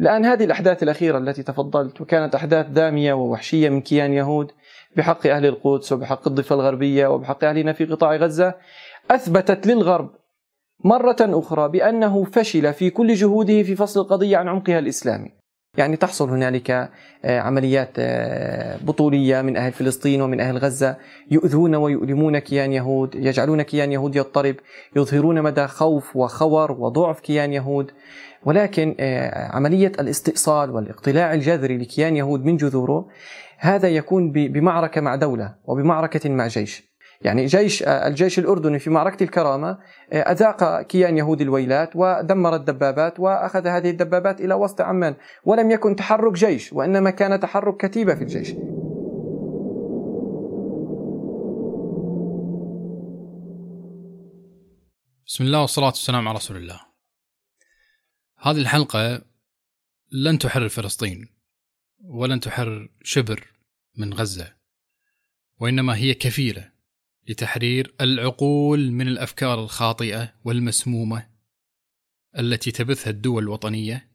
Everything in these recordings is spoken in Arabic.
الآن هذه الأحداث الأخيرة التي تفضلت وكانت أحداث دامية ووحشية من كيان يهود بحق أهل القدس وبحق الضفة الغربية وبحق أهلنا في قطاع غزة أثبتت للغرب مرة أخرى بأنه فشل في كل جهوده في فصل القضية عن عمقها الإسلامي. يعني تحصل هنالك آه، عمليات آه، بطولية من أهل فلسطين ومن أهل غزة. يؤذون ويؤلمون كيان يهود يجعلون كيان يهود يضطرب. يظهرون مدى خوف وخور وضعف كيان يهود. ولكن آه، عملية الاستئصال والاقتلاع الجذري لكيان يهود من جذوره هذا يكون بمعركة مع دولة وبمعركة مع جيش. يعني جيش الجيش الأردني في معركة الكرامة آه، أذاق كيان يهود الويلات ودمر الدبابات وأخذ هذه الدبابات إلى وسط عمان ولم يكن تحرك جيش وإنما كان تحرك كتيبة في الجيش. بسم الله والصلاة والسلام على رسول الله. هذه الحلقة لن تحرر فلسطين ولن تحرر شبر من غزة وإنما هي كفيلة. لتحرير العقول من الأفكار الخاطئة والمسمومة التي تبثها الدول الوطنية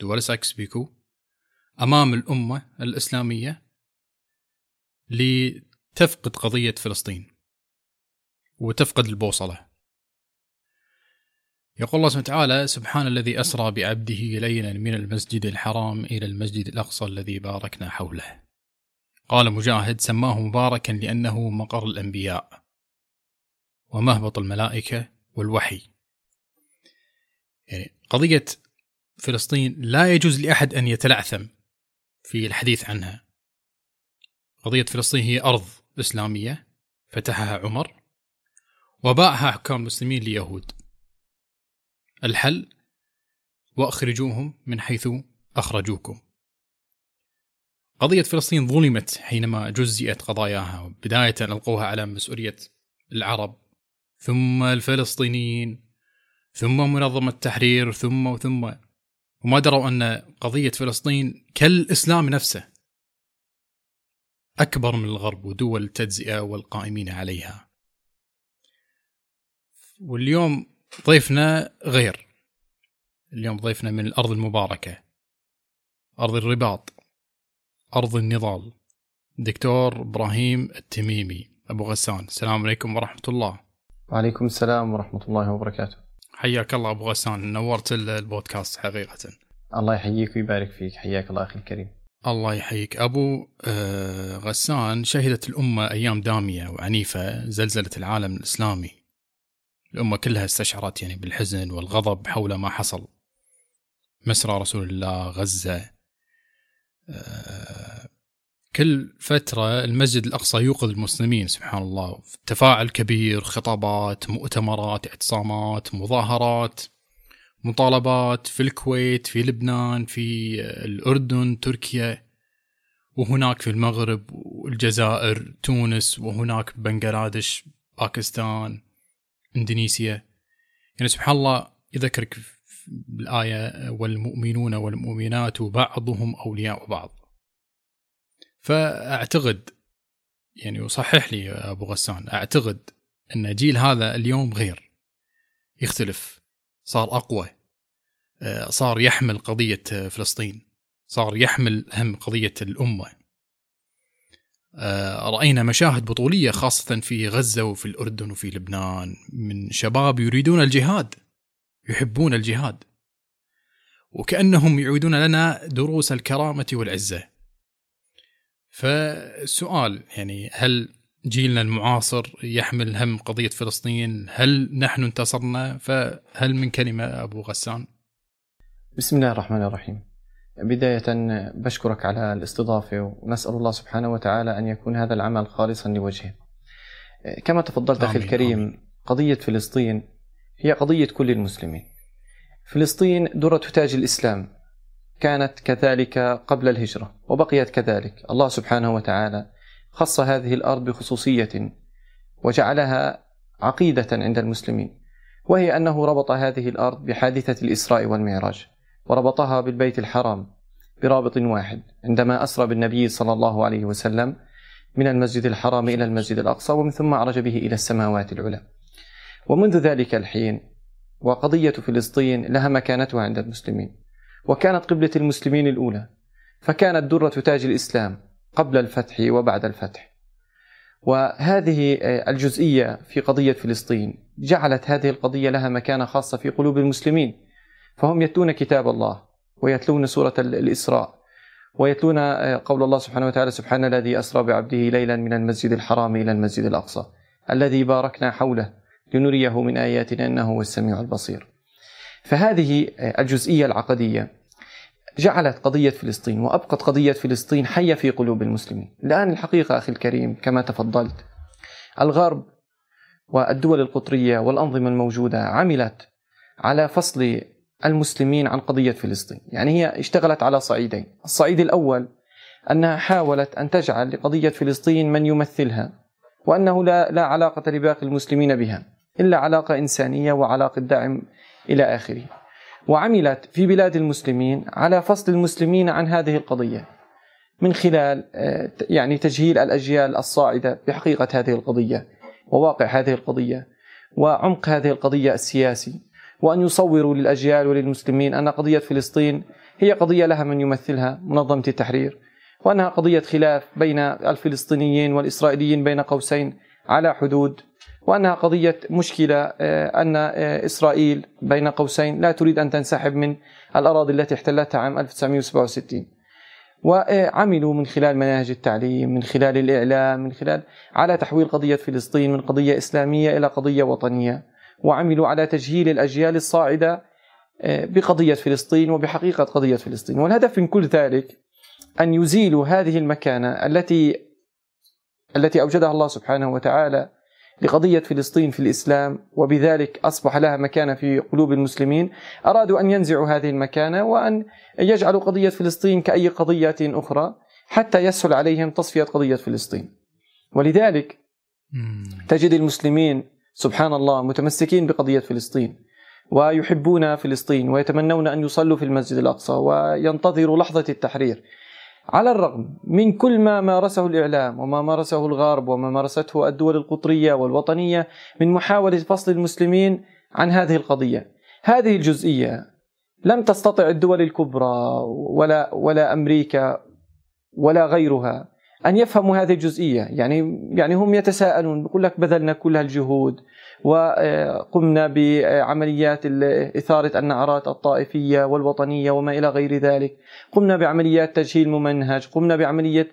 دول سايكس بيكو أمام الأمة الإسلامية لتفقد قضية فلسطين وتفقد البوصلة. يقول الله سبحانه وتعالى سبحان الذي أسرى بعبده ليلا من المسجد الحرام إلى المسجد الأقصى الذي باركنا حوله. قال مجاهد سماه مباركا لأنه مقر الأنبياء ومهبط الملائكة والوحي. يعني قضية فلسطين لا يجوز لأحد أن يتلعثم في الحديث عنها. قضية فلسطين هي أرض إسلامية فتحها عمر وباعها حكام المسلمين ليهود. الحل واخرجوهم من حيث أخرجوكم. قضية فلسطين ظلمت حينما جزئت قضاياها بداية ألقوها على مسؤولية العرب ثم الفلسطينيين ثم منظمة التحرير ثم وثم وما دروا أن قضية فلسطين كالإسلام نفسه أكبر من الغرب ودول التجزئة والقائمين عليها. واليوم ضيفنا غير. اليوم ضيفنا من الأرض المباركة أرض الرباط. أرض النضال. دكتور إبراهيم التميمي. أبو غسان. السلام عليكم ورحمة الله. وعليكم السلام ورحمة الله وبركاته. حياك الله أبو غسان. نورت البودكاست حقيقة. الله يحييك ويبارك فيك. حياك الله أخي الكريم. الله يحييك. أبو آه، غسان شهدت الأمة أيام دامية وعنيفة زلزلة العالم الإسلامي. الأمة كلها استشعرت يعني بالحزن والغضب حول ما حصل. مسرى رسول الله غزة كل فترة المسجد الأقصى يوقظ المسلمين سبحان الله. تفاعل كبير خطابات مؤتمرات اعتصامات مظاهرات مطالبات في الكويت في لبنان في الأردن تركيا وهناك في المغرب والجزائر تونس وهناك بنغلاديش باكستان إندونيسيا. يعني سبحان الله يذكرك بالآية والمؤمنون والمؤمنات بعضهم أولياء بعض. فأعتقد يعني وصحح لي أبو غسان أعتقد أن جيل هذا اليوم غير. يختلف. صار أقوى. آه، صار يحمل قضية فلسطين. صار يحمل هم قضية الأمة. آه، رأينا مشاهد بطولية خاصة في غزة وفي الأردن وفي لبنان. من شباب يريدون الجهاد. يحبون الجهاد. وكأنهم يعيدون لنا دروس الكرامة والعزة. فالسؤال يعني هل جيلنا المعاصر يحمل هم قضية فلسطين؟ هل نحن انتصرنا؟ فهل من كلمة أبو غسان؟ بسم الله الرحمن الرحيم. بداية بشكرك على الاستضافة ونسأل الله سبحانه وتعالى أن يكون هذا العمل خالصا لوجهه. كما تفضلت أخي الكريم آمين. قضية فلسطين هي قضية كل المسلمين. فلسطين درة تاج الإسلام. كانت كذلك قبل الهجرة وبقيت كذلك. الله سبحانه وتعالى خص هذه الأرض بخصوصية وجعلها عقيدة عند المسلمين وهي أنه ربط هذه الأرض بحادثة الإسراء والمعراج وربطها بالبيت الحرام برابط واحد عندما أسرى بالنبي صلى الله عليه وسلم من المسجد الحرام إلى المسجد الأقصى ومن ثم عرج به إلى السماوات العلى. ومنذ ذلك الحين وقضية فلسطين لها مكانتها عند المسلمين. وكانت قبلة المسلمين الأولى فكانت درة تاج الإسلام قبل الفتح وبعد الفتح. وهذه الجزئية في قضية فلسطين جعلت هذه القضية لها مكانة خاصة في قلوب المسلمين. فهم يتلون كتاب الله ويتلون سورة الإسراء ويتلون قول الله سبحانه وتعالى سبحان الذي أسرى بعبده ليلا من المسجد الحرام إلى المسجد الأقصى الذي باركنا حوله لنريه من آياتنا إنه هو السميع البصير. فهذه الجزئية العقدية جعلت قضية فلسطين وأبقت قضية فلسطين حية في قلوب المسلمين. الآن الحقيقة أخي الكريم كما تفضلت الغرب والدول القطرية والأنظمة الموجودة عملت على فصل المسلمين عن قضية فلسطين. يعني هي اشتغلت على صعيدين. الصعيد الأول أنها حاولت أن تجعل لقضية فلسطين من يمثلها وأنه لا, لا علاقة لباقي المسلمين بها. إلا علاقة إنسانية وعلاقة دعم إلى آخره. وعملت في بلاد المسلمين على فصل المسلمين عن هذه القضية من خلال آه، يعني تجهيل الأجيال الصاعدة بحقيقة هذه القضية وواقع هذه القضية وعمق هذه القضية السياسي وأن يصوروا للأجيال وللمسلمين أن قضية فلسطين هي قضية لها من يمثلها منظمة التحرير وأنها قضية خلاف بين الفلسطينيين والإسرائيليين بين قوسين على حدود وأنها قضية مشكلة آه، أن آه، إسرائيل بين قوسين لا تريد أن تنسحب من الأراضي التي احتلتها عام 1967 وعملوا من خلال مناهج التعليم من خلال الإعلام من خلال على تحويل قضية فلسطين من قضية إسلامية إلى قضية وطنية. وعملوا على تجهيل الأجيال الصاعدة آه، بقضية فلسطين وبحقيقة قضية فلسطين. والهدف من كل ذلك أن يزيلوا هذه المكانة التي التي أوجدها الله سبحانه وتعالى لقضية فلسطين في الإسلام وبذلك أصبح لها مكانة في قلوب المسلمين. أرادوا أن ينزعوا هذه المكانة وأن يجعلوا قضية فلسطين كأي قضية أخرى حتى يسهل عليهم تصفية قضية فلسطين. ولذلك تجد المسلمين سبحان الله متمسكين بقضية فلسطين ويحبون فلسطين ويتمنون أن يصلوا في المسجد الأقصى وينتظروا لحظة التحرير. على الرغم من كل ما مارسه الإعلام وما مارسه الغرب وما مارسته الدول القطرية والوطنية من محاولة فصل المسلمين عن هذه القضية. هذه الجزئية لم تستطع الدول الكبرى ولا ولا أمريكا ولا غيرها أن يفهموا هذه الجزئية. يعني يعني هم يتساءلون بيقول لك بذلنا كل هالجهود وقمنا بعمليات إثارة النعرات الطائفية والوطنية وما إلى غير ذلك. قمنا بعمليات تجهيل ممنهج قمنا بعملية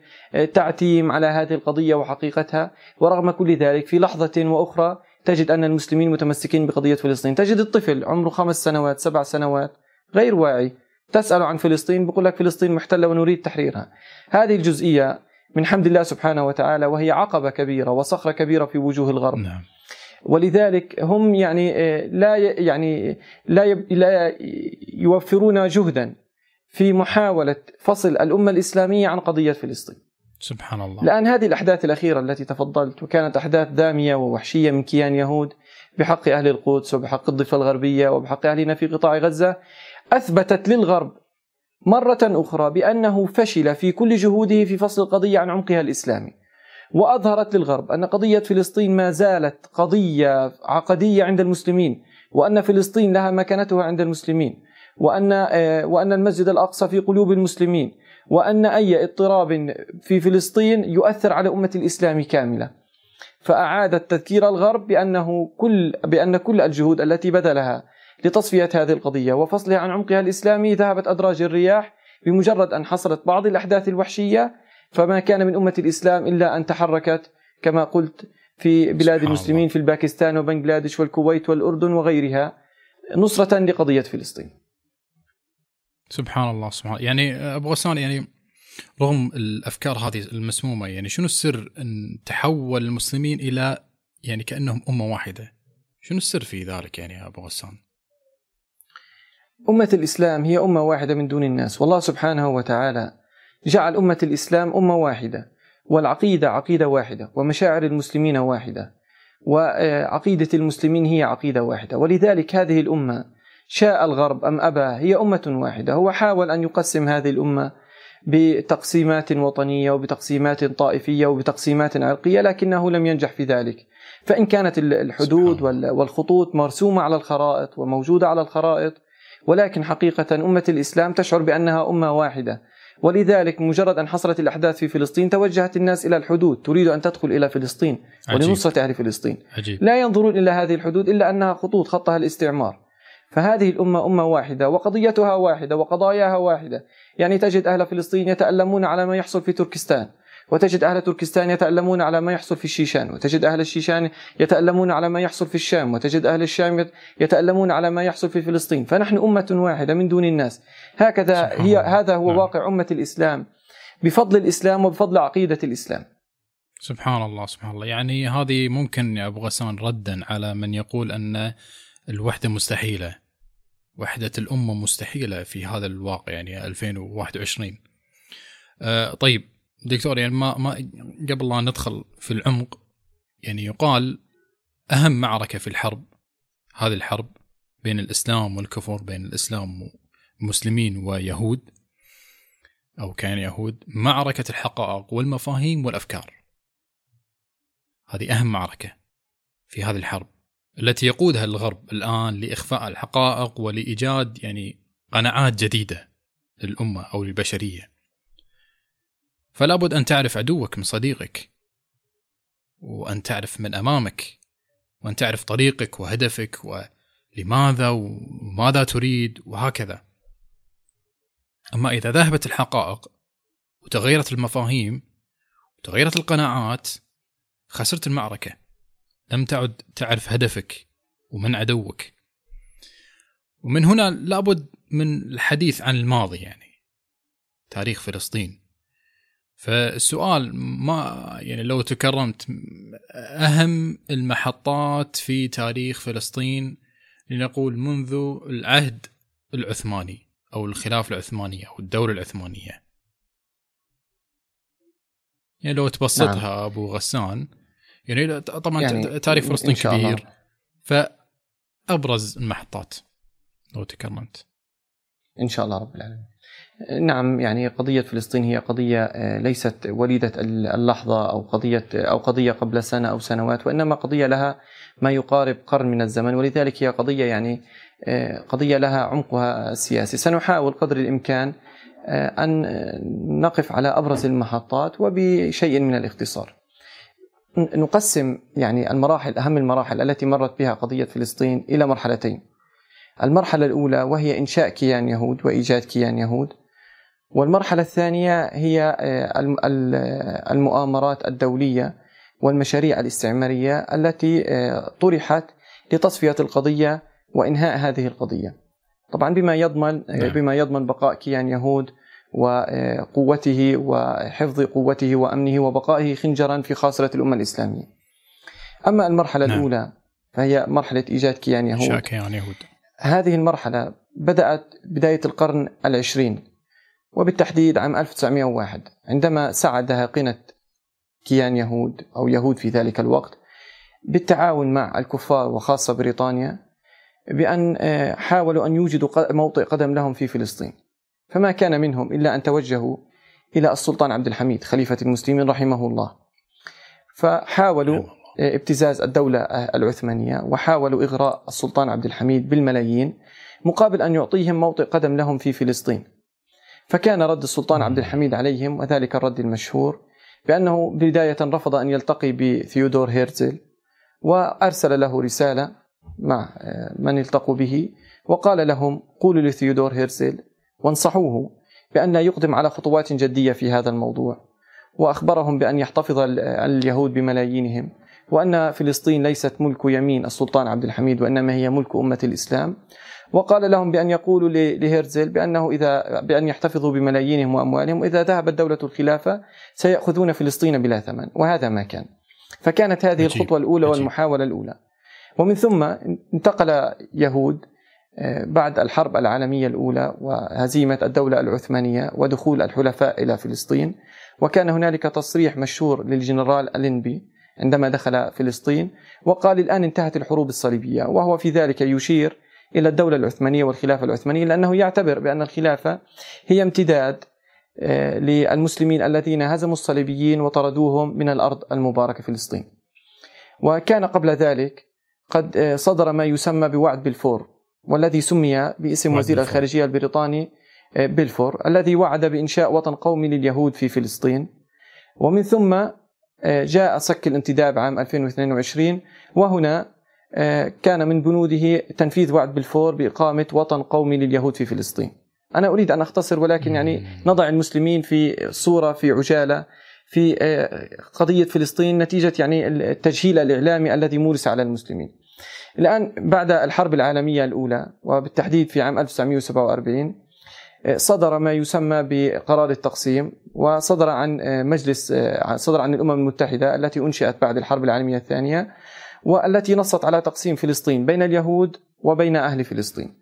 تعتيم على هذه القضية وحقيقتها. ورغم كل ذلك في لحظة وأخرى تجد أن المسلمين متمسكين بقضية فلسطين. تجد الطفل عمره خمس سنوات سبع سنوات غير واعي تسأل عن فلسطين بقول لك فلسطين محتلة ونريد تحريرها. هذه الجزئية من حمد الله سبحانه وتعالى وهي عقبة كبيرة وصخرة كبيرة في وجوه الغرب. نعم. ولذلك هم يعني آه، لا يعني لا لا يوفرون جهدا في محاولة فصل الأمة الإسلامية عن قضية فلسطين. سبحان الله. الآن هذه الأحداث الأخيرة التي تفضلت وكانت أحداث دامية ووحشية من كيان يهود بحق أهل القدس وبحق الضفة الغربية وبحق أهلنا في قطاع غزة أثبتت للغرب مرة أخرى بأنه فشل في كل جهوده في فصل القضية عن عمقها الإسلامي وأظهرت للغرب أن قضية فلسطين ما زالت قضية عقدية عند المسلمين وأن فلسطين لها مكانتها عند المسلمين وأن آه، وأن المسجد الأقصى في قلوب المسلمين وأن أي اضطراب في فلسطين يؤثر على أمة الإسلام كاملة. فأعادت تذكير الغرب بأنه كل بأن كل الجهود التي بذلها لتصفية هذه القضية وفصلها عن عمقها الإسلامي ذهبت أدراج الرياح بمجرد أن حصلت بعض الأحداث الوحشية فما كان من أمة الإسلام إلا أن تحركت كما قلت في بلاد المسلمين. في الباكستان وبنغلاديش والكويت والأردن وغيرها نصرة لقضية فلسطين. سبحان الله سبحان الله. يعني أبو غسان يعني رغم الأفكار هذه المسمومة يعني شنو السر أن تحول المسلمين إلى يعني كأنهم أمة واحدة؟ شنو السر في ذلك يعني يا أبو غسان؟ أمة الإسلام هي أمة واحدة من دون الناس والله سبحانه وتعالى جعل أمة الإسلام أمة واحدة والعقيدة عقيدة واحدة ومشاعر المسلمين واحدة وعقيدة المسلمين هي عقيدة واحدة ولذلك هذه الأمة شاء الغرب أم أبى هي أمة واحدة هو حاول أن يقسم هذه الأمة بتقسيمات وطنية وبتقسيمات طائفية وبتقسيمات عرقية لكنه لم ينجح في ذلك. فإن كانت الحدود والخطوط مرسومة على الخرائط وموجودة على الخرائط ولكن حقيقة أمة الإسلام تشعر بأنها أمة واحدة. ولذلك مجرد أن حصلت الأحداث في فلسطين توجهت الناس إلى الحدود. تريد أن تدخل إلى فلسطين. ولنصرة أهل فلسطين. عجيب. لا ينظرون إلى هذه الحدود إلا أنها خطوط خطها الاستعمار. فهذه الأمة أمة واحدة وقضيتها واحدة وقضاياها واحدة. يعني تجد أهل فلسطين يتألمون على ما يحصل في تركستان. وتجد أهل تركستان يتألمون على ما يحصل في الشيشان وتجد أهل الشيشان يتألمون على ما يحصل في الشام وتجد أهل الشام يتألمون على ما يحصل في فلسطين. فنحن أمة واحدة من دون الناس. هكذا هي هذا هو نعم. واقع أمة الإسلام. بفضل الإسلام وبفضل عقيدة الإسلام. سبحان الله سبحان الله. يعني هذه ممكن يا أبو غسان ردا على من يقول أن الوحدة مستحيلة. وحدة الأمة مستحيلة في هذا الواقع يعني 2021 آه طيب. دكتور يعني ما ما قبل لا ندخل في العمق يعني يقال أهم معركة في الحرب هذه الحرب بين الإسلام والكفر بين الإسلام والمسلمين ويهود أو كان يهود معركة الحقائق والمفاهيم والأفكار. هذه أهم معركة في هذه الحرب التي يقودها الغرب الآن لإخفاء الحقائق ولإيجاد يعني قناعات جديدة للأمة أو للبشرية. فلا بد أن تعرف عدوك من صديقك وأن تعرف من أمامك وأن تعرف طريقك وهدفك ولماذا وماذا تريد وهكذا. أما إذا ذهبت الحقائق وتغيرت المفاهيم وتغيرت القناعات خسرت المعركة. لم تعد تعرف هدفك ومن عدوك. ومن هنا لابد من الحديث عن الماضي يعني تاريخ فلسطين. فالسؤال ما يعني لو تكرمت أهم المحطات في تاريخ فلسطين لنقول منذ العهد العثماني أو الخلافة العثمانية أو الدولة العثمانية؟ يعني لو تبسطها نعم. أبو غسان. يعني طبعا يعني تاريخ فلسطين كبير. فأبرز المحطات لو تكرمت. إن شاء الله رب العالمين. نعم يعني قضية فلسطين هي قضية آه، ليست وليدة اللحظة أو قضية أو قضية قبل سنة أو سنوات وإنما قضية لها ما يقارب قرن من الزمن ولذلك هي قضية يعني آه، قضية لها عمقها السياسي. سنحاول قدر الإمكان آه، أن نقف على أبرز المحطات وبشيء من الاختصار. نقسم يعني المراحل أهم المراحل التي مرت بها قضية فلسطين إلى مرحلتين. المرحلة الأولى وهي إنشاء كيان يهود وإيجاد كيان يهود. والمرحلة الثانية هي آه، المؤامرات الدولية والمشاريع الاستعمارية التي آه، طرحت لتصفية القضية وإنهاء هذه القضية طبعا بما يضمن نعم. بما يضمن بقاء كيان يهود وقوته وحفظ قوته وأمنه وبقائه خنجرا في خاصرة الأمة الإسلامية. أما المرحلة نعم. الأولى فهي مرحلة إيجاد كيان يهود. كيان يهود. هذه المرحلة بدأت بداية القرن العشرين وبالتحديد عام 1901 عندما سعى دهاقنه كيان يهود أو يهود في ذلك الوقت بالتعاون مع الكفار وخاصة بريطانيا بأن آه، حاولوا أن يوجدوا موطئ قدم لهم في فلسطين. فما كان منهم إلا أن توجهوا إلى السلطان عبد الحميد خليفة المسلمين رحمه الله. فحاولوا ابتزاز الدولة العثمانية وحاولوا إغراء السلطان عبد الحميد بالملايين مقابل أن يعطيهم موطئ قدم لهم في فلسطين. فكان رد السلطان عبد الحميد عليهم وذلك الرد المشهور بأنه بداية رفض أن يلتقي بثيودور هيرزل وأرسل له رسالة مع من التقوا به وقال لهم قولوا لثيودور هيرزل وانصحوه بأن يقدم على خطوات جدية في هذا الموضوع وأخبرهم بأن يحتفظ اليهود بملايينهم وأن فلسطين ليست ملك يمين السلطان عبد الحميد وإنما هي ملك أمة الإسلام وقال لهم بأن يقولوا لهيرزل بأنه إذا بأن يحتفظوا بملايينهم وأموالهم وإذا ذهبت دولة الخلافة سيأخذون فلسطين بلا ثمن. وهذا ما كان. فكانت هذه الخطوة الأولى والمحاولة الأولى. ومن ثم انتقل يهود آه، بعد الحرب العالمية الأولى وهزيمة الدولة العثمانية ودخول الحلفاء إلى فلسطين وكان هنالك تصريح مشهور للجنرال ألينبي عندما دخل فلسطين وقال الآن انتهت الحروب الصليبية وهو في ذلك يشير إلى الدولة العثمانية والخلافة العثمانية لأنه يعتبر بأن الخلافة هي امتداد آه، للمسلمين الذين هزموا الصليبيين وطردوهم من الأرض المباركة فلسطين. وكان قبل ذلك قد آه، صدر ما يسمى بوعد بلفور والذي سمي باسم وزير الخارجية البريطاني آه، بلفور الذي وعد بإنشاء وطن قومي لليهود في فلسطين. ومن ثم جاء صك الانتداب عام 2022 وهنا كان من بنوده تنفيذ وعد بلفور بإقامة وطن قومي لليهود في فلسطين. أنا أريد أن أختصر ولكن يعني نضع المسلمين في صورة في عجالة في قضية فلسطين نتيجة يعني التجهيل الإعلامي الذي مورس على المسلمين. الآن بعد الحرب العالمية الأولى وبالتحديد في عام 1947 صدر ما يسمى بقرار التقسيم وصدر عن مجلس صدر عن الأمم المتحدة التي أنشئت بعد الحرب العالمية الثانية. والتي نصت على تقسيم فلسطين بين اليهود وبين أهل فلسطين.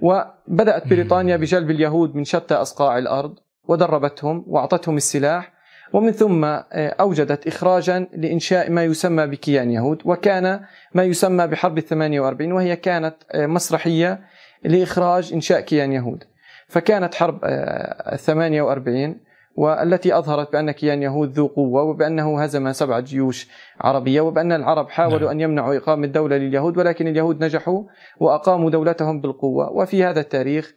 وبدأت بريطانيا بجلب اليهود من شتى أصقاع الأرض ودربتهم وأعطتهم السلاح ومن ثم آه، أوجدت إخراجا لإنشاء ما يسمى بكيان يهود وكان ما يسمى بحرب الثمانية وأربعين وهي كانت آه، مسرحية لإخراج إنشاء كيان يهود. فكانت حرب آه، الثمانية وأربعين والتي أظهرت بأن كيان يهود ذو قوة وبأنه هزم سبعة جيوش عربية وبأن العرب حاولوا نعم. أن يمنعوا إقامة دولة لليهود ولكن اليهود نجحوا وأقاموا دولتهم بالقوة. وفي هذا التاريخ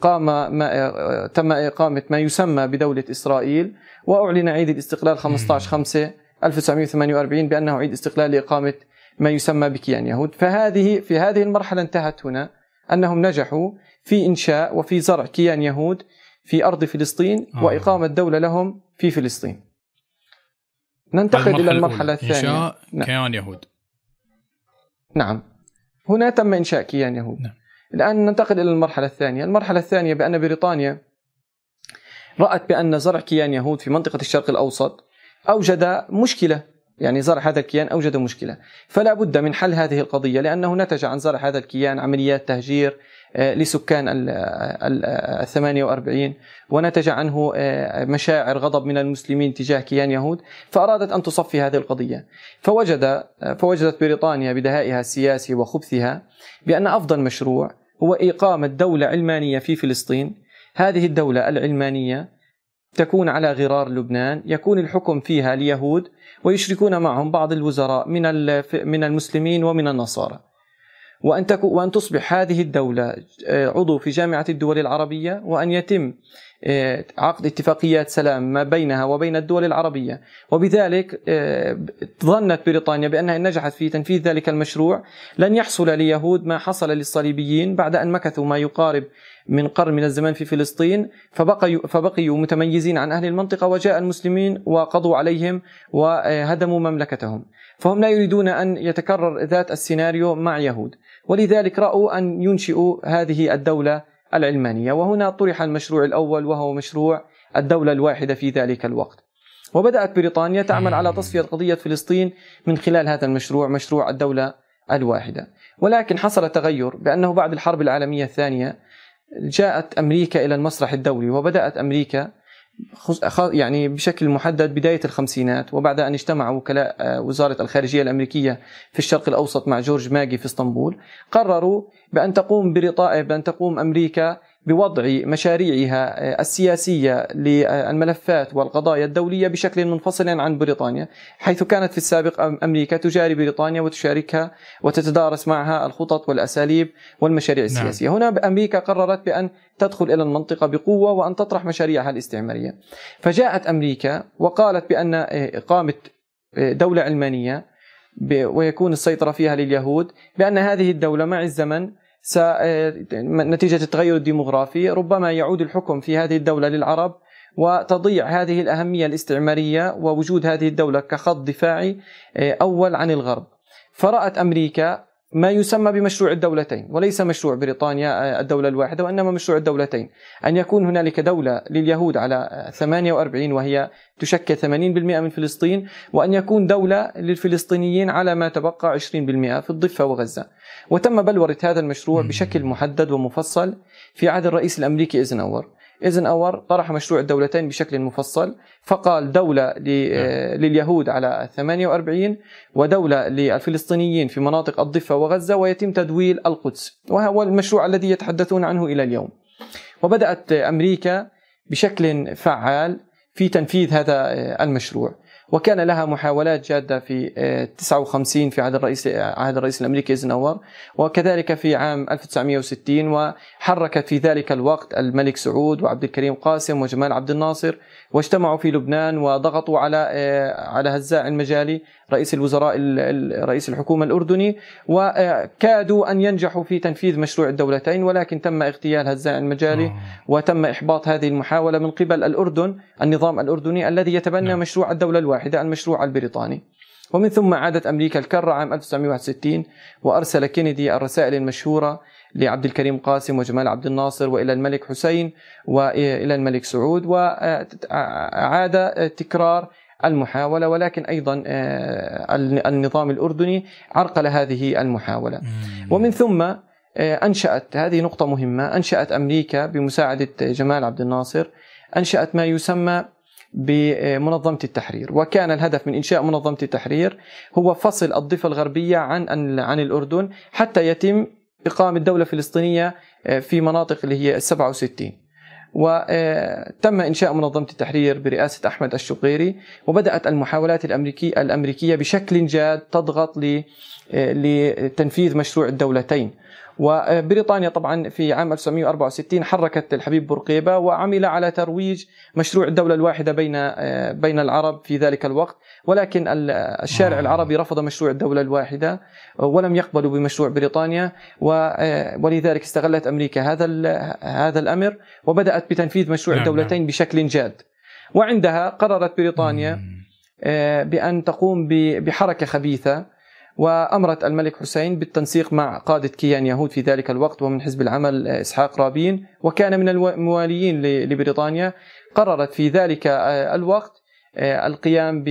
قام ما تم إقامة ما يسمى بدولة إسرائيل وأعلن عيد الاستقلال 15 5 1948 بأنه عيد استقلال لإقامة ما يسمى بكيان يهود. فهذه في هذه المرحلة انتهت هنا أنهم نجحوا في إنشاء وفي زرع كيان يهود. في أرض فلسطين آه. وإقامة دولة لهم في فلسطين. ننتقل إلى المرحلة الثانية. إنشاء نعم. كيان يهود. نعم. هنا تم إنشاء كيان يهود. نعم. الآن ننتقل إلى المرحلة الثانية. المرحلة الثانية بأن بريطانيا رأت بأن زرع كيان يهود في منطقة الشرق الأوسط أوجد مشكلة يعني زرع هذا الكيان أوجد مشكلة. فلا بد من حل هذه القضية لأنه نتج عن زرع هذا الكيان عمليات تهجير آه، لسكان ال 48 ونتج عنه آه، مشاعر غضب من المسلمين تجاه كيان يهود فأرادت أن تصفي هذه القضية. فوجد آه، فوجدت بريطانيا بدهائها السياسي وخبثها بأن أفضل مشروع هو إقامة دولة علمانية في فلسطين. هذه الدولة العلمانية تكون على غرار لبنان يكون الحكم فيها ليهود ويشركون معهم بعض الوزراء من من المسلمين ومن النصارى. وأن وأن تصبح هذه الدولة آه، عضو في جامعة الدول العربية وأن يتم آه، عقد اتفاقيات سلام ما بينها وبين الدول العربية. وبذلك آه، ظنت بريطانيا بأنها إن نجحت في تنفيذ ذلك المشروع لن يحصل ليهود ما حصل للصليبيين بعد أن مكثوا ما يقارب من قرن من الزمان في فلسطين فبقيوا, فبقيوا متميزين عن أهل المنطقة وجاء المسلمين وقضوا عليهم وهدموا مملكتهم. فهم لا يريدون أن يتكرر ذات السيناريو مع يهود ولذلك رأوا أن ينشئوا هذه الدولة العلمانية. وهنا طرح المشروع الأول وهو مشروع الدولة الواحدة في ذلك الوقت. وبدأت بريطانيا تعمل على تصفية قضية فلسطين من خلال هذا المشروع مشروع الدولة الواحدة. ولكن حصل تغير بأنه بعد الحرب العالمية الثانية جاءت أمريكا إلى المسرح الدولي وبدأت أمريكا يعني بشكل محدد بداية الخمسينات وبعد أن اجتمع وكلاء آه، وزارة الخارجية الأمريكية في الشرق الأوسط مع جورج ماجي في إسطنبول قرروا بأن تقوم بأن تقوم أمريكا بوضع مشاريعها السياسية للملفات والقضايا الدولية بشكل منفصل عن بريطانيا حيث كانت في السابق أمريكا تجاري بريطانيا وتشاركها وتتدارس معها الخطط والأساليب والمشاريع نعم. السياسية نعم. هنا أمريكا قررت بأن تدخل إلى المنطقة بقوة وأن تطرح مشاريعها الاستعمارية فجاءت أمريكا وقالت بأن إقامة آه، دولة علمانية ويكون السيطرة فيها لليهود بأن هذه الدولة مع الزمن نتيجة التغير الديمغرافي ربما يعود الحكم في هذه الدولة للعرب وتضيع هذه الأهمية الاستعمارية ووجود هذه الدولة كخط دفاعي آه، أول عن الغرب. فرأت أمريكا ما يسمى بمشروع الدولتين وليس مشروع بريطانيا آه، الدولة الواحدة وإنما مشروع الدولتين. أن يكون هنالك دولة لليهود على 48 وهي تشكل 80% من فلسطين وأن يكون دولة للفلسطينيين على ما تبقى 20% في الضفة وغزة. وتم بلورة هذا المشروع بشكل محدد ومفصل في عهد الرئيس الأمريكي إيزنهاور. إيزنهاور طرح مشروع الدولتين بشكل مفصل. فقال دولة نعم. لليهود على 48 ودولة للفلسطينيين في مناطق الضفة وغزة ويتم تدويل القدس. وهو المشروع الذي يتحدثون عنه إلى اليوم. وبدأت أمريكا بشكل فعال في تنفيذ هذا المشروع. وكان لها محاولات جادة في 59 في عهد الرئيس عهد الرئيس الأمريكي ايزنهاور وكذلك في عام 1960 وحركت في ذلك الوقت الملك سعود وعبد الكريم قاسم وجمال عبد الناصر واجتمعوا في لبنان وضغطوا على على هزاع المجالي رئيس الوزراء رئيس الحكومة الأردني وكادوا أن ينجحوا في تنفيذ مشروع الدولتين ولكن تم اغتيال هزاع المجالي آه. وتم إحباط هذه المحاولة من قبل الأردن النظام الأردني الذي يتبنى نعم. مشروع الدولة الواحدة المشروع البريطاني ومن ثم عادت أمريكا الكرة عام 1961 وأرسل كينيدي الرسائل المشهورة لعبد الكريم قاسم وجمال عبد الناصر وإلى الملك حسين وإلى الملك سعود وعاد تكرار المحاولة ولكن أيضا آه، النظام الأردني عرقل هذه المحاولة. ومن ثم آه، أنشأت هذه نقطة مهمة أنشأت أمريكا بمساعدة جمال عبد الناصر أنشأت ما يسمى بمنظمة التحرير. وكان الهدف من إنشاء منظمة التحرير هو فصل الضفة الغربية عن عن الأردن حتى يتم إقامة دولة فلسطينية آه، في مناطق اللي هي ال 67 وتم إنشاء منظمة التحرير برئاسة أحمد الشقيري وبدأت المحاولات الأمريكية الأمريكية بشكل جاد تضغط لتنفيذ مشروع الدولتين. وبريطانيا طبعا في عام 1964 حركت الحبيب بورقيبة وعمل على ترويج مشروع الدولة الواحدة بين بين العرب في ذلك الوقت. ولكن الشارع آه. العربي رفض مشروع الدولة الواحدة ولم يقبلوا بمشروع بريطانيا. ولذلك استغلت أمريكا هذا هذا الأمر وبدأت بتنفيذ مشروع نعم الدولتين نعم. بشكل جاد. وعندها قررت بريطانيا آه، بأن تقوم بحركة خبيثة. وأمرت الملك حسين بالتنسيق مع قادة كيان يهود في ذلك الوقت ومن حزب العمل إسحاق رابين. وكان من المواليين لبريطانيا. قررت في ذلك آه، الوقت آه، القيام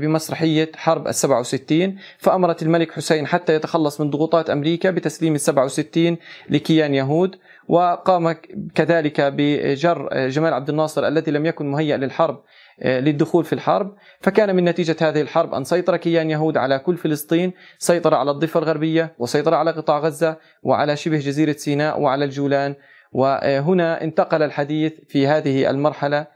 بمسرحية حرب السبعة وستين. فأمرت الملك حسين حتى يتخلص من ضغوطات أمريكا بتسليم السبعة وستين لكيان يهود. وقام كذلك بجر جمال عبد الناصر الذي لم يكن مهيأ للحرب آه، للدخول في الحرب. فكان من نتيجة هذه الحرب أن سيطر كيان يهود على كل فلسطين سيطر على الضفة الغربية وسيطر على قطاع غزة وعلى شبه جزيرة سيناء وعلى الجولان. وهنا انتقل الحديث في هذه المرحلة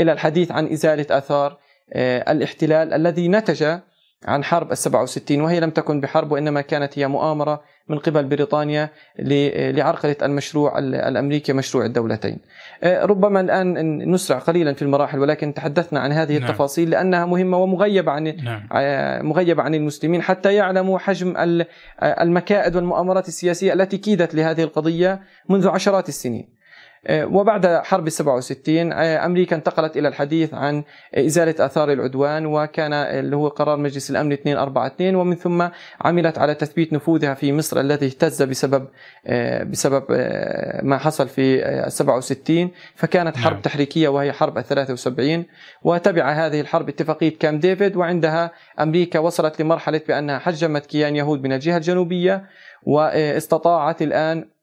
إلى الحديث عن إزالة آثار آه، الاحتلال الذي نتج عن حرب السبعة وستين وهي لم تكن بحرب وإنما كانت هي مؤامرة من قبل بريطانيا لعرقلة المشروع الأمريكي مشروع الدولتين آه، ربما الآن نسرع قليلا في المراحل ولكن تحدثنا عن هذه نعم. التفاصيل لأنها مهمة ومغيبة عن نعم. آه، مغيبة عن المسلمين حتى يعلموا حجم المكائد والمؤامرات السياسية التي كيدت لهذه القضية منذ عشرات السنين وبعد حرب 67 آه، أمريكا انتقلت إلى الحديث عن إزالة آثار العدوان وكان اللي هو قرار مجلس الأمن 242 ومن ثم عملت على تثبيت نفوذها في مصر الذي اهتز بسبب آه، بسبب ما حصل في 67 فكانت حرب نعم. تحريكية وهي حرب 73 وتبع هذه الحرب اتفاقية كام ديفيد وعندها أمريكا وصلت لمرحلة بأنها حجمت كيان يهود من الجهة الجنوبية وإستطاعت الآن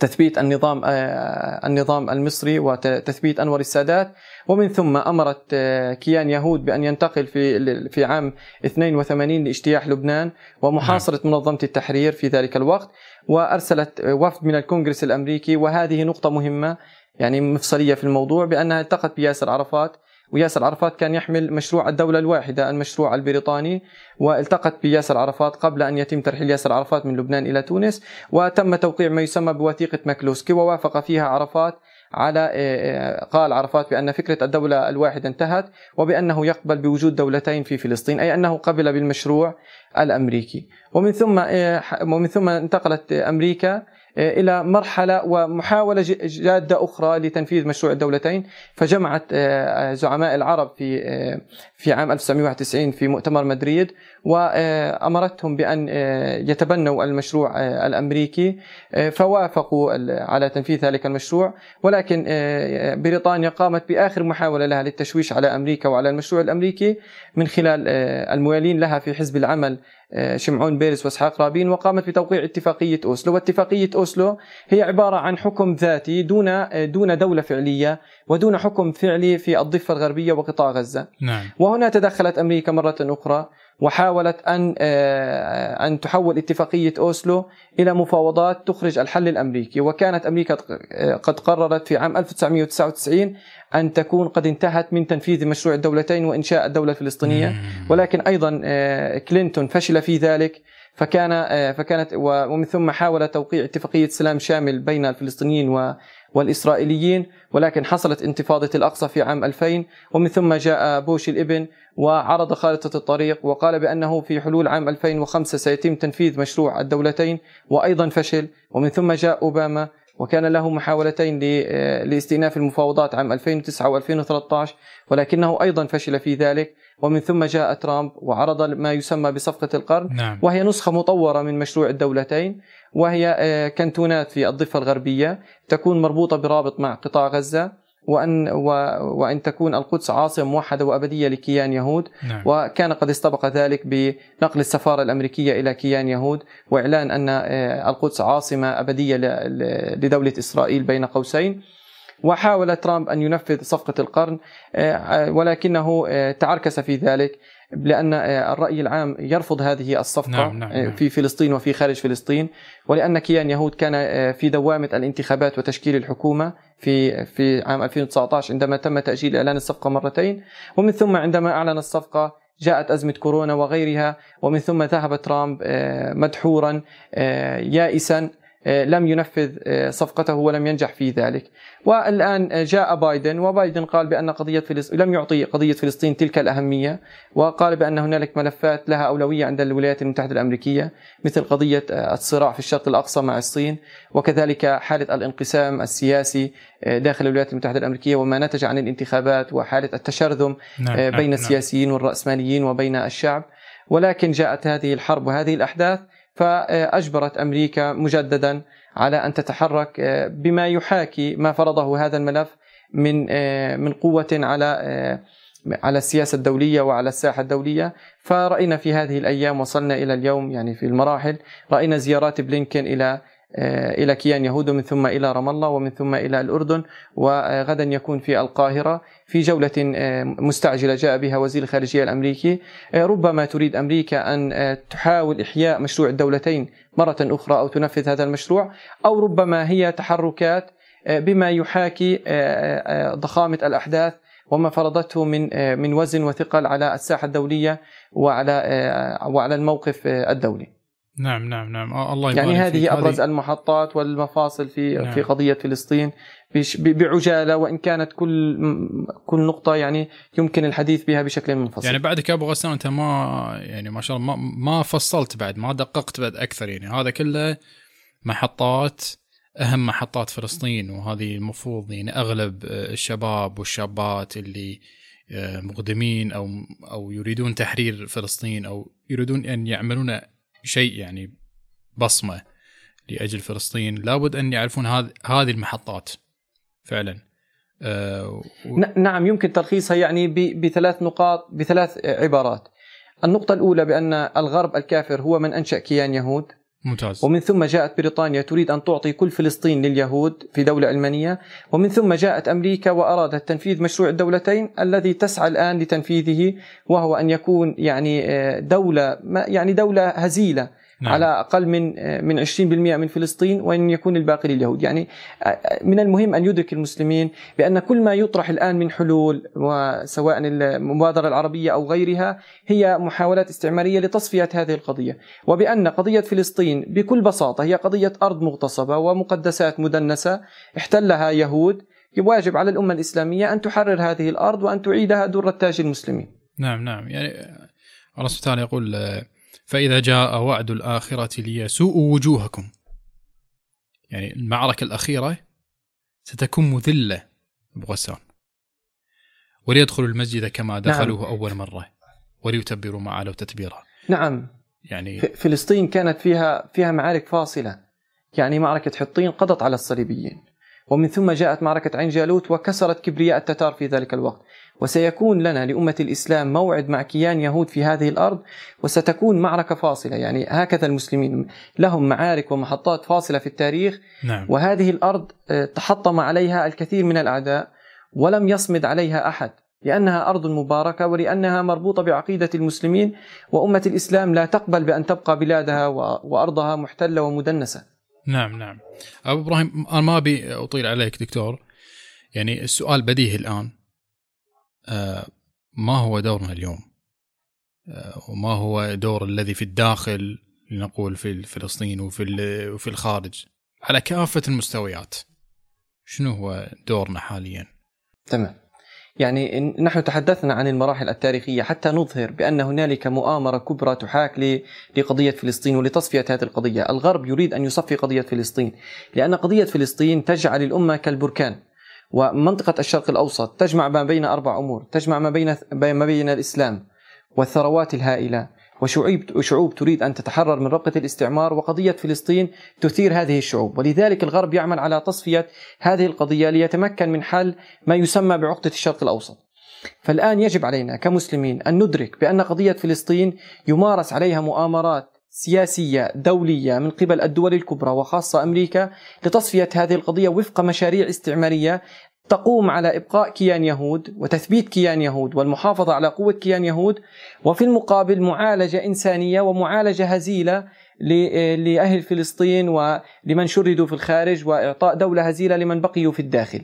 تثبيت النظام آه، النظام المصري وتثبيت انور السادات ومن ثم أمرت آه، كيان يهود بأن ينتقل في في عام 82 لاجتياح لبنان ومحاصرة نعم. منظمة التحرير في ذلك الوقت وأرسلت وفد من الكونغرس الأمريكي وهذه نقطة مهمة يعني مفصلية في الموضوع بأنها التقت بياسر عرفات وياسر عرفات كان يحمل مشروع الدولة الواحدة المشروع البريطاني والتقت بياسر عرفات قبل أن يتم ترحيل ياسر عرفات من لبنان إلى تونس وتم توقيع ما يسمى بوثيقة ماكلوسكي ووافق فيها عرفات على آه، آه، قال عرفات بأن فكرة الدولة الواحدة انتهت وبأنه يقبل بوجود دولتين في فلسطين أي أنه قبل بالمشروع الأمريكي. ومن ثم آه، ومن ثم انتقلت أمريكا إلى مرحلة ومحاولة جادة أخرى لتنفيذ مشروع الدولتين. فجمعت آه، زعماء العرب في آه، في عام 1991 في مؤتمر مدريد وامرتهم بأن يتبنوا المشروع الأمريكي. فوافقوا على تنفيذ ذلك المشروع. ولكن بريطانيا قامت بآخر محاولة لها للتشويش على أمريكا وعلى المشروع الأمريكي من خلال الموالين لها في حزب العمل آه، شمعون بيرس وإسحاق رابين وقامت بتوقيع اتفاقية أوسلو، واتفاقية أوسلو هي عبارة عن حكم ذاتي دون دون دولة فعلية ودون حكم فعلي في الضفة الغربية وقطاع غزة. نعم. وهنا تدخلت أمريكا مرة أخرى وحاولت أن أن تحول اتفاقية أوسلو إلى مفاوضات تخرج الحل الأمريكي وكانت أمريكا قد قررت في عام 1999 أن تكون قد انتهت من تنفيذ مشروع الدولتين وإنشاء الدولة الفلسطينية. ولكن أيضا آه، كلينتون فشل في ذلك فكان آه، فكانت ومن ثم حاول توقيع اتفاقية سلام شامل بين الفلسطينيين والإسرائيليين. ولكن حصلت انتفاضة الأقصى في عام 2000 ومن ثم جاء بوش الإبن وعرض خارطة الطريق وقال بأنه في حلول عام 2005 سيتم تنفيذ مشروع الدولتين وأيضا فشل. ومن ثم جاء أوباما وكان له محاولتين آه، لاستئناف المفاوضات عام 2009 و2013 ولكنه أيضا فشل في ذلك ومن ثم جاء ترامب وعرض ما يسمى بصفقة القرن نعم. وهي نسخة مطورة من مشروع الدولتين وهي آه، كنتونات في الضفة الغربية تكون مربوطة برابط مع قطاع غزة وأن و وأن تكون القدس عاصمة موحدة وأبدية لكيان يهود نعم. وكان قد استبق ذلك بنقل السفارة الأمريكية إلى كيان يهود وإعلان أن آه، القدس عاصمة أبدية لدولة إسرائيل بين قوسين. وحاول ترامب أن ينفذ صفقة القرن آه، ولكنه آه، تعركس في ذلك لأن آه، الرأي العام يرفض هذه الصفقة نعم، نعم، آه، نعم. في فلسطين وفي خارج فلسطين ولأن كيان يهود كان آه، في دوامة الانتخابات وتشكيل الحكومة في في عام 2019 عندما تم تأجيل إعلان الصفقة مرتين ومن ثم عندما أعلن الصفقة جاءت أزمة كورونا وغيرها ومن ثم ذهب ترامب آه، مدحورا آه، يائسا آه، لم ينفذ آه، صفقته ولم ينجح في ذلك والآن آه، جاء بايدن وبايدن قال بأن قضية فلسطين لم يعطي قضية فلسطين تلك الأهمية وقال بأن هنالك ملفات لها أولوية عند الولايات المتحدة الأمريكية مثل قضية آه، الصراع في الشرق الأقصى مع الصين وكذلك حالة الانقسام السياسي آه، داخل الولايات المتحدة الأمريكية وما نتج عن الانتخابات وحالة التشرذم نعم آه، نعم، بين نعم. السياسيين والرأسماليين وبين الشعب ولكن جاءت هذه الحرب وهذه الأحداث فأجبرت أمريكا مجددا على أن تتحرك آه، بما يحاكي ما فرضه هذا الملف من آه، من قوة على آه، على السياسة الدولية وعلى الساحة الدولية. فرأينا في هذه الأيام وصلنا إلى اليوم يعني في المراحل رأينا زيارات بلينكين إلى إلى كيان يهود ومن ثم إلى رام الله ومن ثم إلى الأردن وغدا يكون في القاهرة في جولة آه، مستعجلة جاء بها وزير الخارجية الأمريكي. آه، ربما تريد أمريكا أن آه، تحاول إحياء مشروع الدولتين مرة أخرى أو تنفذ هذا المشروع أو ربما هي تحركات آه، بما يحاكي آه، آه، ضخامة الأحداث وما فرضته من آه، من وزن وثقل على الساحة الدولية وعلى آه، وعلى الموقف آه، الدولي. نعم نعم نعم آه، الله يعني فيك. هذه أبرز المحطات والمفاصل في نعم. في قضية فلسطين بعجالة وإن كانت كل كل نقطة يعني يمكن الحديث بها بشكل منفصل يعني بعدك يا أبو غسان أنت ما يعني ما شاء الله ما, ما فصلت بعد ما دققت بعد أكثر يعني هذا كله محطات أهم محطات فلسطين وهذه المفروض يعني أغلب آه، الشباب والشابات اللي آه، مقدمين أو أو يريدون تحرير فلسطين أو يريدون أن يعملون شيء يعني بصمة لأجل فلسطين. لابد أن يعرفون هذه المحطات فعلا. آه، و- نعم يمكن تلخيصها يعني بثلاث نقاط بثلاث عبارات. النقطة الأولى بأن الغرب الكافر هو من أنشأ كيان يهود. ممتاز. ومن ثم جاءت بريطانيا تريد أن تعطي كل فلسطين لليهود في دولة علمانية ومن ثم جاءت أمريكا وأرادت تنفيذ مشروع الدولتين الذي تسعى الآن لتنفيذه وهو أن يكون يعني آه، دولة يعني دولة هزيلة. نعم. على أقل من من 20% من فلسطين وإن يكون الباقي لليهود، يعني من المهم أن يدرك المسلمين بأن كل ما يطرح الآن من حلول وسواء المبادرة العربية أو غيرها هي محاولات استعمارية لتصفية هذه القضية، وبأن قضية فلسطين بكل بساطة هي قضية أرض مغتصبة ومقدسات مدنسة احتلها يهود واجب على الأمة الإسلامية أن تحرر هذه الأرض وأن تعيدها در تاج المسلمين. نعم نعم يعني الله سبحانه وتعالى يقول آه، فإذا جاء وعد الآخرة ليسوءوا وجوهكم. يعني المعركة الأخيرة ستكون مذلة أبو غسان وليدخلوا المسجد كما دخلوه نعم. أول مرة وليتبروا ما علوا تتبيرا نعم. يعني فلسطين كانت فيها فيها معارك فاصلة. يعني معركة حطين قضت على الصليبيين. ومن ثم جاءت معركة عين جالوت وكسرت كبرياء التتار في ذلك الوقت. وسيكون لنا لأمة الإسلام موعد مع كيان يهود في هذه الأرض وستكون معركة فاصلة. يعني هكذا المسلمين لهم معارك ومحطات فاصلة في التاريخ. نعم. وهذه الأرض آه، تحطم عليها الكثير من الأعداء ولم يصمد عليها أحد. لأنها أرض مباركة ولأنها مربوطة بعقيدة المسلمين وأمة الإسلام لا تقبل بأن تبقى بلادها و- وأرضها محتلة ومدنسة. نعم نعم. أبو إبراهيم أنا ما أبي أطيل عليك دكتور. يعني السؤال بديهي الآن. آه ما هو دورنا اليوم؟ آه وما هو دور الذي في الداخل لنقول في فلسطين وفي وفي الخارج؟ على كافة المستويات. شنو هو دورنا حاليا؟ تمام. يعني نحن تحدثنا عن المراحل التاريخية حتى نظهر بأن هنالك مؤامرة كبرى تحاك لقضية فلسطين ولتصفية هذه القضية. الغرب يريد أن يصفي قضية فلسطين لأن قضية فلسطين تجعل الأمة كالبركان ومنطقة الشرق الأوسط تجمع ما بين أربع أمور تجمع ما بين ما بين الإسلام والثروات الهائلة وشعوب تريد أن تتحرر من ربقه الاستعمار وقضية فلسطين تثير هذه الشعوب ولذلك الغرب يعمل على تصفية هذه القضية ليتمكن من حل ما يسمى بعقدة الشرق الأوسط. فالآن يجب علينا كمسلمين أن ندرك بأن قضية فلسطين يمارس عليها مؤامرات سياسية دولية من قبل الدول الكبرى وخاصة أمريكا لتصفية هذه القضية وفق مشاريع استعمارية تقوم على إبقاء كيان يهود وتثبيت كيان يهود والمحافظة على قوة كيان يهود وفي المقابل معالجة إنسانية ومعالجة هزيلة لأهل فلسطين ولمن شردوا في الخارج وإعطاء دولة هزيلة لمن بقيوا في الداخل.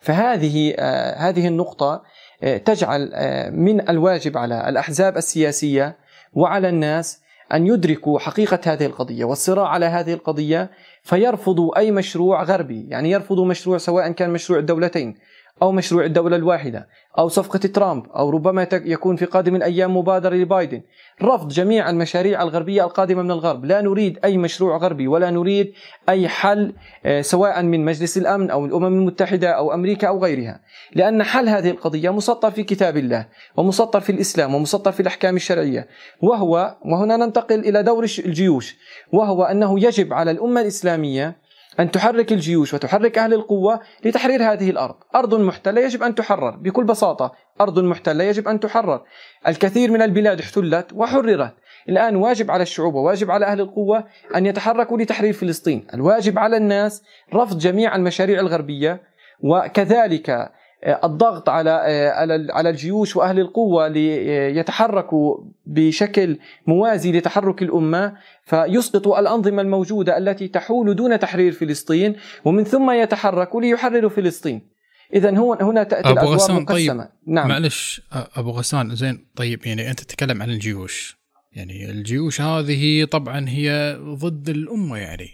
فهذه آه، هذه النقطة آه، تجعل آه، من الواجب على الأحزاب السياسية وعلى الناس أن يدركوا حقيقة هذه القضية والصراع على هذه القضية فيرفضوا أي مشروع غربي. يعني يرفضوا مشروع سواء كان مشروع الدولتين. أو مشروع الدولة الواحدة أو صفقة ترامب أو ربما يكون في قادم الأيام مبادرة لبايدن. رفض جميع المشاريع الغربية القادمة من الغرب. لا نريد أي مشروع غربي ولا نريد أي حل آه، سواء من مجلس الأمن أو الأمم المتحدة أو أمريكا أو غيرها. لأن حل هذه القضية مسطر في كتاب الله ومسطر في الإسلام ومسطر في الأحكام الشرعية. وهو وهنا ننتقل إلى دور الجيوش. وهو أنه يجب على الأمة الإسلامية أن تحرك الجيوش وتحرك أهل القوة لتحرير هذه الأرض. أرض محتلة يجب أن تحرر بكل بساطة. أرض محتلة يجب أن تحرر. الكثير من البلاد احتلت وحررت. الآن واجب على الشعوب وواجب على أهل القوة أن يتحركوا لتحرير فلسطين. الواجب على الناس رفض جميع المشاريع الغربية وكذلك الضغط على آه، على الجيوش وأهل القوة ليتحركوا بشكل موازي لتحرك الأمة فيسقطوا الأنظمة الموجودة التي تحول دون تحرير فلسطين ومن ثم يتحركوا ليحرروا فلسطين. اذا هو هنا تأتي أبو الأدوار غسان طيب، مقسمة. طيب نعم. معلش أبو غسان زين طيب يعني أنت تتكلم عن الجيوش. يعني الجيوش هذه طبعا هي ضد الأمة يعني.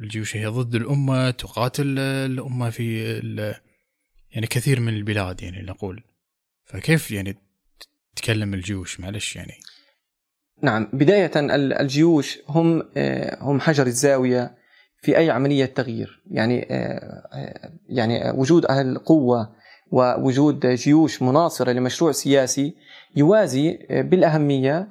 الجيوش هي ضد الأمة تقاتل الأمة في يعني كثير من البلاد يعني نقول فكيف يعني تتكلم الجيوش؟ معلش يعني. نعم بداية الجيوش هم آه، هم حجر الزاوية في أي عملية تغيير. يعني آه، آه، يعني وجود أهل قوة ووجود جيوش مناصرة لمشروع سياسي يوازي بالأهمية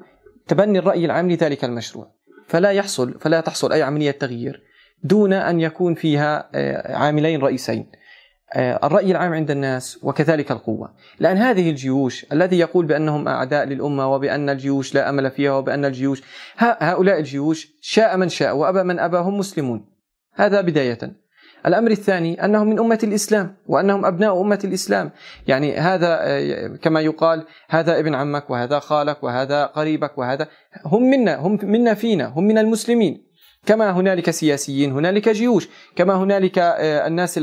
تبني الرأي العام لذلك المشروع. فلا يحصل فلا تحصل أي عملية تغيير دون أن يكون فيها عاملين رئيسين. الرأي العام عند الناس وكذلك القوة. لأن هذه الجيوش الذي يقول بأنهم أعداء للأمة وبأن الجيوش لا أمل فيها وبأن الجيوش هؤلاء الجيوش شاء من شاء وأبى من أبى هم مسلمون. هذا بداية. الأمر الثاني أنهم من أمة الإسلام وأنهم أبناء أمة الإسلام. يعني هذا آه، كما يقال هذا ابن عمك وهذا خالك وهذا قريبك وهذا هم منا هم منا فينا هم من المسلمين. كما هنالك سياسيين هنالك جيوش كما هنالك آه، الناس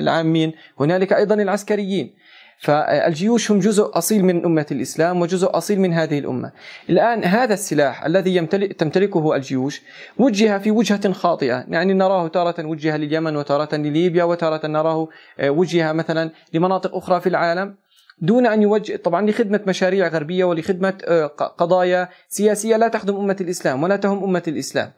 العامين هنالك أيضا العسكريين. فالجيوش هم جزء أصيل من أمة الإسلام وجزء أصيل من هذه الأمة. الآن هذا السلاح الذي يمتلك تمتلكه الجيوش وجه في وجهة خاطئة يعني نراه تارة وجه لليمن وتارة لليبيا وتارة نراه آه، وجه مثلا لمناطق أخرى في العالم. دون أن يوجه طبعا لخدمة مشاريع غربية ولخدمة آه، قضايا سياسية لا تخدم أمة الإسلام ولا تهم أمة الإسلام.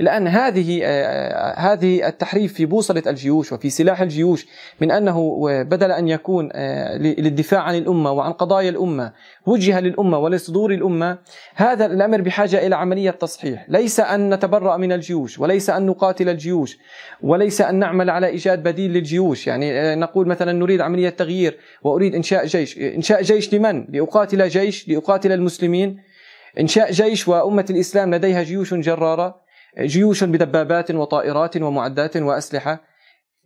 الان هذه آه، آه، هذه التحريف في بوصلة الجيوش وفي سلاح الجيوش من أنه بدل أن يكون للدفاع عن الأمة وعن قضايا الأمة وجه للأمة ولصدور الأمة هذا الأمر بحاجة إلى عملية تصحيح، ليس أن نتبرأ من الجيوش وليس أن نقاتل الجيوش وليس أن نعمل على إيجاد بديل للجيوش، يعني نقول مثلا نريد عملية تغيير وأريد إنشاء جيش. جيش إنشاء جيش لمن؟ لأقاتل جيش لأقاتل المسلمين. إنشاء جيش وأمة الإسلام لديها جيوش جرارة جيوش بدبابات وطائرات ومعدات وأسلحة.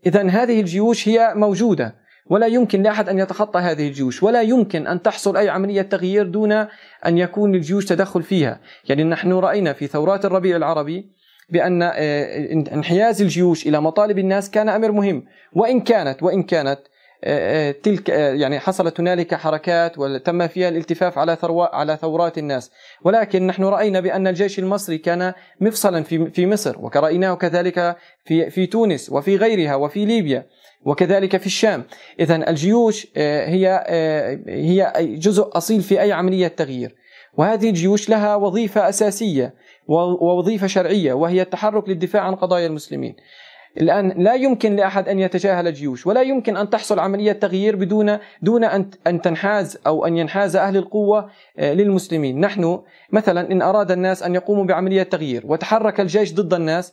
إذا هذه الجيوش هي موجودة. ولا يمكن لأحد أن يتخطى هذه الجيوش. ولا يمكن أن تحصل أي عملية تغيير دون أن يكون الجيوش تدخل فيها. يعني نحن رأينا في ثورات الربيع العربي بأن آه، انحياز الجيوش إلى مطالب الناس كان أمر مهم. وإن كانت وإن كانت تلك يعني حصلت هنالك حركات وتم فيها الالتفاف على على ثورات الناس. ولكن نحن رأينا بأن الجيش المصري كان مفصلا في في مصر ورايناه كذلك في في تونس وفي غيرها وفي ليبيا وكذلك في الشام. اذا الجيوش هي هي جزء أصيل في أي عملية تغيير. وهذه الجيوش لها وظيفة أساسية ووظيفة شرعية وهي التحرك للدفاع عن قضايا المسلمين. الآن لا يمكن لأحد أن يتجاهل الجيوش ولا يمكن أن تحصل عملية تغيير بدون دون أن أن تنحاز أو أن ينحاز أهل القوة آه، للمسلمين. نحن مثلا إن أراد الناس أن يقوموا بعملية تغيير وتحرك الجيش ضد الناس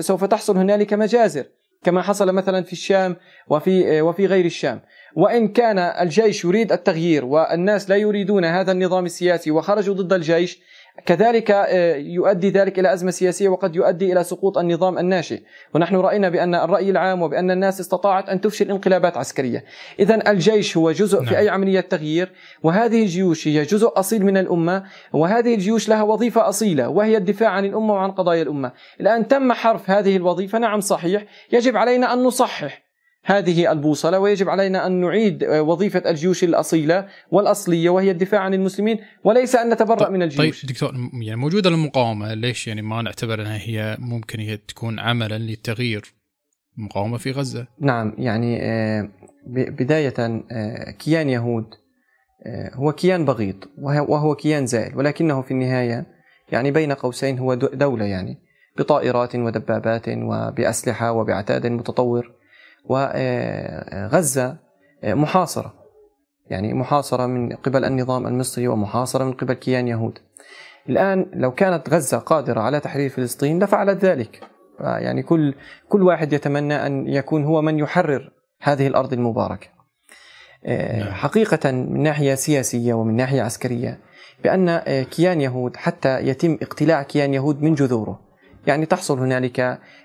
سوف تحصل هنالك مجازر كما حصل مثلا في الشام وفي آه، وفي غير الشام. وإن كان الجيش يريد التغيير والناس لا يريدون هذا النظام السياسي وخرجوا ضد الجيش كذلك آه، يؤدي ذلك إلى أزمة سياسية وقد يؤدي إلى سقوط النظام الناشئ، ونحن رأينا بأن الرأي العام وبأن الناس استطاعت أن تفشل انقلابات عسكرية، اذا الجيش هو جزء نعم. في أي عملية تغيير، وهذه الجيوش هي جزء أصيل من الأمة، وهذه الجيوش لها وظيفة أصيلة وهي الدفاع عن الأمة وعن قضايا الأمة، الآن تم حرف هذه الوظيفة، نعم صحيح، يجب علينا أن نصحح. هذه البوصلة ويجب علينا أن نعيد وظيفة الجيوش الأصيلة والأصلية وهي الدفاع عن المسلمين وليس أن نتبرأ طيب من الجيوش. طيب دكتور يعني موجودة المقاومة ليش يعني ما نعتبر أنها هي ممكن هي تكون عملا للتغيير المقاومة في غزة؟ نعم يعني آه، بداية آه، كيان يهود آه، هو كيان بغيض وهو كيان زائل ولكنه في النهاية يعني بين قوسين هو دولة يعني بطائرات ودبابات وبأسلحة وبعتاد متطور. وغزة محاصرة. يعني محاصرة من قبل النظام المصري ومحاصرة من قبل كيان يهود. الآن لو كانت غزة قادرة على تحرير فلسطين لفعلت ذلك. يعني كل كل واحد يتمنى أن يكون هو من يحرر هذه الأرض المباركة. نعم. حقيقة من ناحية سياسية ومن ناحية عسكرية بأن كيان يهود حتى يتم اقتلاع كيان يهود من جذوره. يعني تحصل هنالك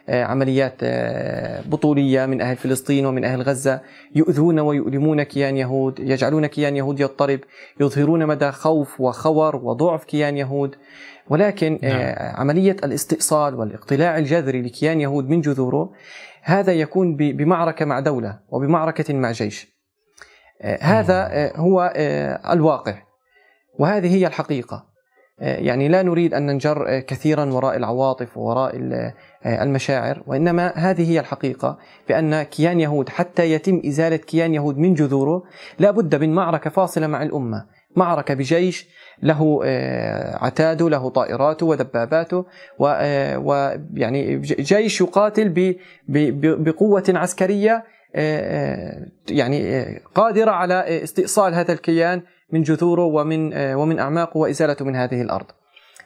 آه، عمليات آه، بطولية من أهل فلسطين ومن أهل غزة يؤذون ويؤلمون كيان يهود يجعلون كيان يهود يضطرب يظهرون مدى خوف وخور وضعف كيان يهود. ولكن آه، نعم. عملية الاستئصال والاقتلاع الجذري لكيان يهود من جذوره هذا يكون بمعركة مع دولة وبمعركة مع جيش. هذا هو الواقع. وهذه هي الحقيقة. يعني لا نريد أن ننجر آه، كثيرا وراء العواطف ووراء آه، المشاعر وإنما هذه هي الحقيقة بأن كيان يهود حتى يتم إزالة كيان يهود من جذوره لا بد من معركة فاصلة مع الأمة. معركة بجيش له عتاده له طائراته ودباباته ويعني جيش يقاتل بقوة عسكرية يعني قادرة على استئصال هذا الكيان من جذوره ومن آه، ومن أعماقه وإزالته من هذه الأرض.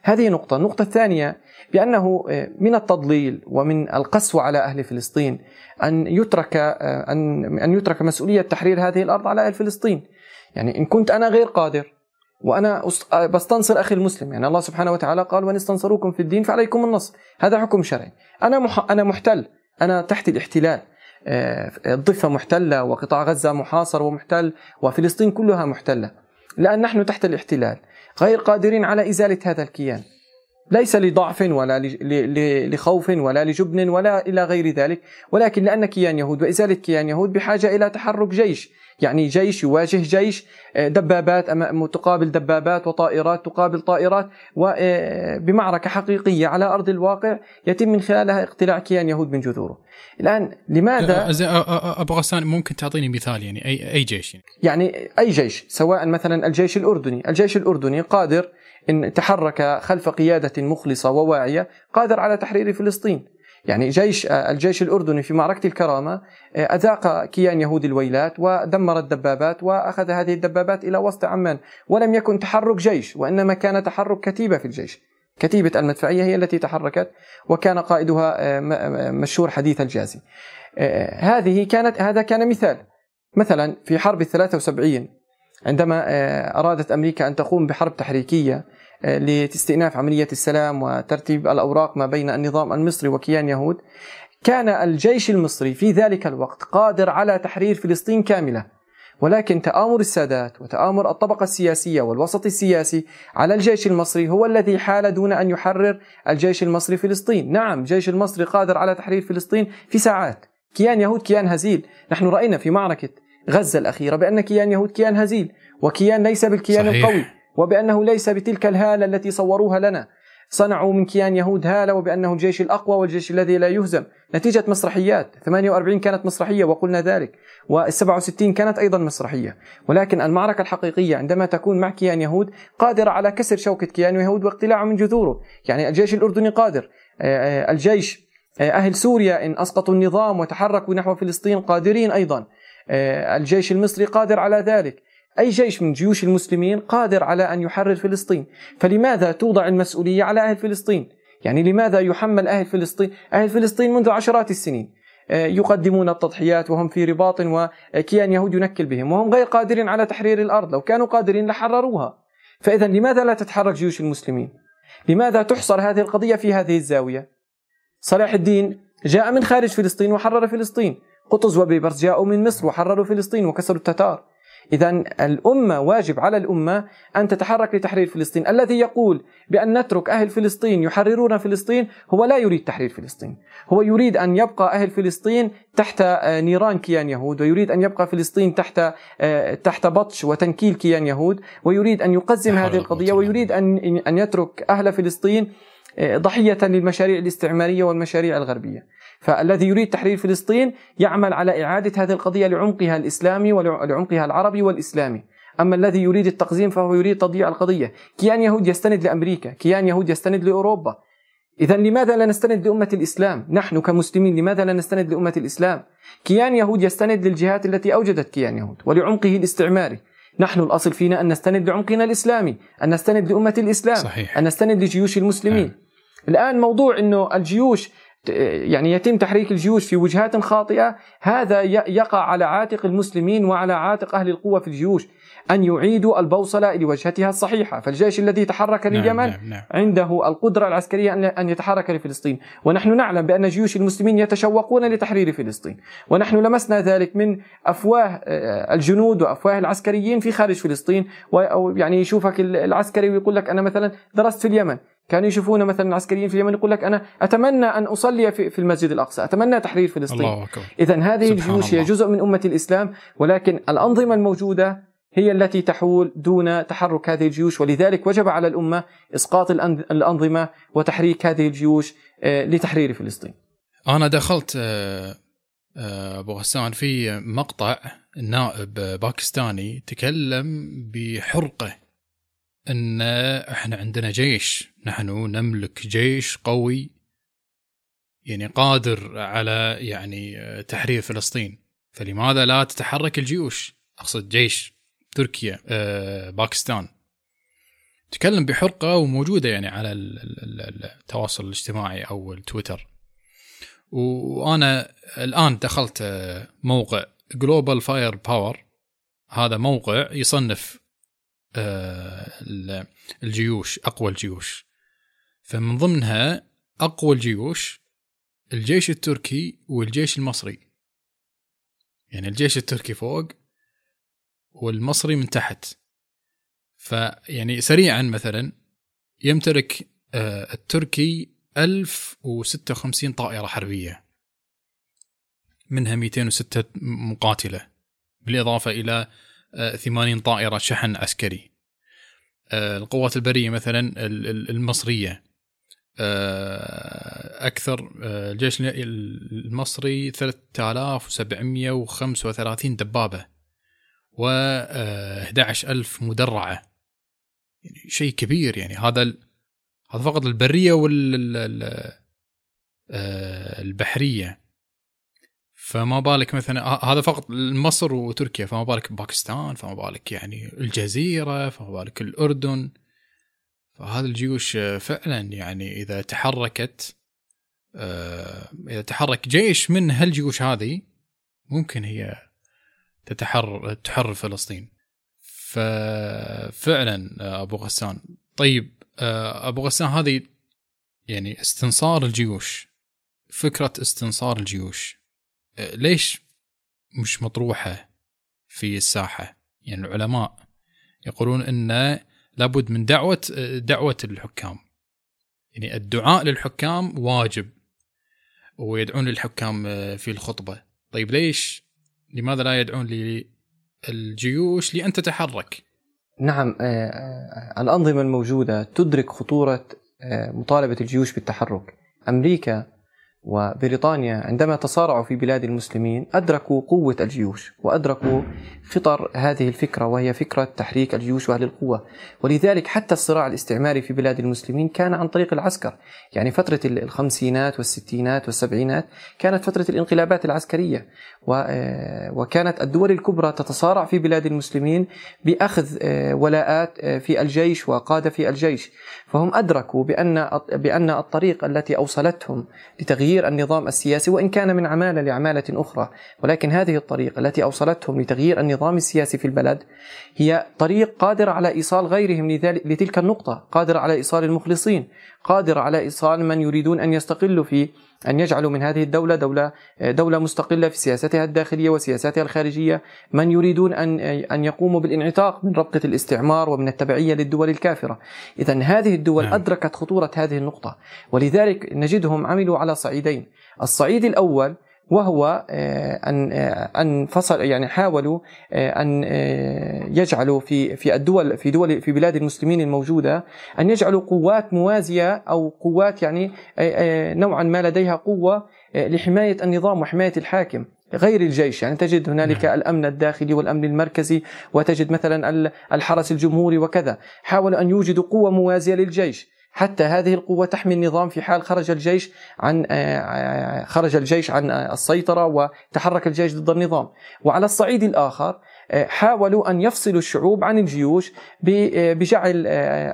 هذه نقطة، النقطة الثانية بأنه آه، من التضليل ومن القسوة على أهل فلسطين أن يترك آه، أن أن يترك مسؤولية تحرير هذه الأرض على أهل فلسطين. يعني إن كنت أنا غير قادر وأنا بستنصر أخي المسلم، يعني الله سبحانه وتعالى قال: وإن استنصروكم في الدين فعليكم النصر، هذا حكم شرعي. أنا مح... أنا محتل، أنا تحت الاحتلال. الضفة محتلة وقطاع غزة محاصر ومحتل وفلسطين كلها محتلة. لأن نحن تحت الاحتلال غير قادرين على إزالة هذا الكيان ليس لضعف ولا لخوف ولا لجبن ولا إلى غير ذلك ولكن لأن كيان يهود وإزالة كيان يهود بحاجة إلى تحرك جيش يعني جيش يواجه جيش آه، دبابات تقابل دبابات وطائرات تقابل طائرات وبمعركة آه، حقيقية على أرض الواقع يتم من خلالها اقتلاع كيان يهود من جذوره. الآن لماذا؟ أبغى ممكن تعطيني مثال؟ يعني أي, أي جيش يعني. يعني أي جيش سواء مثلا الجيش الأردني. الجيش الأردني قادر إن تحرك خلف قيادة مخلصة وواعية قادر على تحرير فلسطين. يعني جيش الجيش الأردني في معركة الكرامة آه، أذاق كيان يهود الويلات ودمر الدبابات وأخذ هذه الدبابات إلى وسط عمان ولم يكن تحرك جيش وإنما كان تحرك كتيبة في الجيش. كتيبة المدفعية هي التي تحركت وكان قائدها آه، مشهور حديث الجازي. آه، هذه كانت هذا كان مثال. مثلا في حرب الثلاثة وسبعين عندما أرادت أمريكا أن تقوم بحرب تحريكية لاستئناف عملية السلام وترتيب الأوراق ما بين النظام المصري وكيان يهود. كان الجيش المصري في ذلك الوقت قادر على تحرير فلسطين كاملة ولكن تآمر السادات وتآمر الطبقة السياسية والوسط السياسي على الجيش المصري هو الذي حال دون أن يحرر الجيش المصري فلسطين. نعم الجيش المصري قادر على تحرير فلسطين في ساعات. كيان يهود كيان هزيل. نحن رأينا في معركة غزة الأخيرة بأن كيان يهود كيان هزيل وكيان ليس بالكيان صحيح. القوي. وبأنه ليس بتلك الهالة التي صوروها لنا. صنعوا من كيان يهود هالة وبأنه الجيش الأقوى والجيش الذي لا يهزم. نتيجة مسرحيات. 48 كانت مسرحية وقلنا ذلك. وال67 كانت أيضا مسرحية. ولكن المعركة الحقيقية عندما تكون مع كيان يهود قادرة على كسر شوكة كيان يهود واقتلاعه من جذوره. يعني الجيش الأردني قادر. آه، آه، الجيش آه، أهل سوريا إن أسقطوا النظام وتحركوا نحو فلسطين قادرين أيضا. الجيش المصري قادر على ذلك. أي جيش من جيوش المسلمين قادر على أن يحرر فلسطين. فلماذا توضع المسؤولية على أهل فلسطين؟ يعني لماذا يحمل أهل فلسطين؟ أهل فلسطين منذ عشرات السنين آه، يقدمون التضحيات وهم في رباط وكيان يهود ينكل بهم وهم غير قادرين على تحرير الأرض لو كانوا قادرين لحرروها. فإذا لماذا لا تتحرك جيوش المسلمين؟ لماذا تحصر هذه القضية في هذه الزاوية؟ صلاح الدين جاء من خارج فلسطين وحرر فلسطين. قطز وبيبرس جاءوا من مصر وحرروا فلسطين وكسروا التتار. إذا الأمة واجب على الأمة أن تتحرك لتحرير فلسطين. الذي يقول بأن نترك أهل فلسطين يحررون فلسطين هو لا يريد تحرير فلسطين. هو يريد أن يبقى أهل فلسطين تحت آه، نيران كيان يهود ويريد أن يبقى فلسطين تحت آه، تحت بطش وتنكيل كيان يهود ويريد أن يقزم هذه القضية ويريد أن أن يترك أهل فلسطين آه، ضحية للمشاريع الاستعمارية والمشاريع الغربية. فالذي يريد تحرير فلسطين يعمل على إعادة هذه القضية لعمقها الإسلامي ولعمقها العربي والإسلامي. أما الذي يريد التقزيم فهو يريد تضييع القضية. كيان يهود يستند لأمريكا كيان يهود يستند لأوروبا. إذا لماذا لا نستند لأمة الإسلام؟ نحن كمسلمين لماذا لا نستند لأمة الإسلام؟ كيان يهود يستند للجهات التي أوجدت كيان يهود ولعمقه الاستعماري. نحن الأصل فينا أن نستند لعمقنا الإسلامي أن نستند لأمة الإسلام صحيح. أن نستند لجيوش المسلمين. نعم. الآن موضوع أنه الجيوش يعني يتم تحريك الجيوش في وجهات خاطئة هذا يقع على عاتق المسلمين وعلى عاتق أهل القوة في الجيوش أن يعيدوا البوصلة لوجهتها الصحيحة، فالجيش الذي تحرك نعم لليمن نعم نعم. عنده القدرة العسكرية أن يتحرك لفلسطين، ونحن نعلم بأن جيوش المسلمين يتشوقون لتحرير فلسطين، ونحن لمسنا ذلك من أفواه آه، الجنود وأفواه العسكريين في خارج فلسطين، ويعني يشوفك العسكري ويقول لك أنا مثلا درست في اليمن، كانوا يشوفون مثلا العسكريين في اليمن يقول لك أنا أتمنى أن أصلي في, في المسجد الأقصى، أتمنى تحرير فلسطين. اذا هذه الجيوش هي جزء من أمة الإسلام ولكن الأنظمة الموجودة هي التي تحول دون تحرك هذه الجيوش ولذلك وجب على الأمة إسقاط الأنظمة وتحريك هذه الجيوش آه، لتحرير فلسطين. أنا دخلت آه، آه، أبو غسان في مقطع نائب باكستاني تكلم بحرقة أن إحنا عندنا جيش. نحن نملك جيش قوي يعني قادر على يعني تحرير فلسطين. فلماذا لا تتحرك الجيوش؟ أقصد جيش تركيا آه، باكستان. تكلم بحرقة وموجودة يعني على التواصل الاجتماعي أو التويتر. وأنا الآن دخلت موقع Global Firepower هذا موقع يصنف الجيوش أقوى الجيوش. فمن ضمنها أقوى الجيوش الجيش التركي والجيش المصري. يعني الجيش التركي فوق والمصري من تحت. فيعني سريعا مثلا يمتلك آه، التركي 1056 طائرة حربية. منها 206 مقاتلة. بالإضافة إلى 80 طائرة شحن عسكري. آه، القوات البرية مثلا المصرية. آه، أكثر آه، الجيش المصري 3735 دبابة و 11000 مدرعة. يعني شيء كبير يعني. هذا هذا فقط البرية والبحرية فما بالك مثلا هذا فقط مصر وتركيا فما بالك باكستان فما بالك يعني الجزيرة فما بالك الأردن. فهذه الجيوش فعلا يعني إذا تحركت آه، إذا تحرك جيش من هالجيوش هذه ممكن هي تتحرر تحرر فلسطين. ففعلا أبو غسان. طيب آه، أبو غسان هذه يعني استنصار الجيوش فكرة استنصار الجيوش. ليش مش مطروحة في الساحة؟ يعني العلماء يقولون إن لابد من دعوة دعوة الحكام. يعني الدعاء للحكام واجب ويدعون للحكام في الخطبة طيب ليش لماذا لا يدعون للجيوش لأن تتحرك نعم الأنظمة الموجودة تدرك خطورة مطالبة الجيوش بالتحرك أمريكا وبريطانيا عندما تصارعوا في بلاد المسلمين أدركوا قوة الجيوش وأدركوا خطر هذه الفكرة وهي فكرة تحريك الجيوش وأهل القوة. ولذلك حتى الصراع الاستعماري في بلاد المسلمين كان عن طريق العسكر. يعني فترة الخمسينات والستينات والسبعينات كانت فترة الانقلابات العسكرية. وكانت الدول الكبرى تتصارع في بلاد المسلمين بأخذ آه، ولاءات آه، في الجيش وقادة في الجيش. فهم أدركوا بأن بأن الطريق التي أوصلتهم لتغيير النظام السياسي وإن كان من عمالة لعمالة أخرى ولكن هذه الطريق التي أوصلتهم لتغيير النظام السياسي في البلد هي طريق قادرة على إيصال غيرهم لتلك النقطة قادرة على إيصال المخلصين. قادرة على إيصال من يريدون أن يستقلوا في أن يجعلوا من هذه الدولة دولة دولة مستقلة في سياستها الداخلية وسياساتها الخارجية، من يريدون أن أن يقوموا بالانعتاق من ربقة الاستعمار ومن التبعية للدول الكافرة. إذا هذه الدول نعم. أدركت خطورة هذه النقطة، ولذلك نجدهم عملوا على صعيدين، الصعيد الأول وهو آه، أن آه، أن فصل يعني حاولوا آه، أن يجعلوا في في الدول في دول في بلاد المسلمين الموجودة أن يجعلوا قوات موازية أو قوات يعني نوعا ما لديها قوة لحماية النظام وحماية الحاكم غير الجيش. يعني تجد هنالك نعم. الأمن الداخلي والأمن المركزي وتجد مثلا الحرس الجمهوري وكذا. حاولوا أن يوجدوا قوة موازية للجيش. حتى هذه القوة تحمي النظام في حال خرج الجيش عن آه، آه، خرج الجيش عن السيطرة وتحرك الجيش ضد النظام. وعلى الصعيد الآخر آه، حاولوا أن يفصلوا الشعوب عن الجيوش بجعل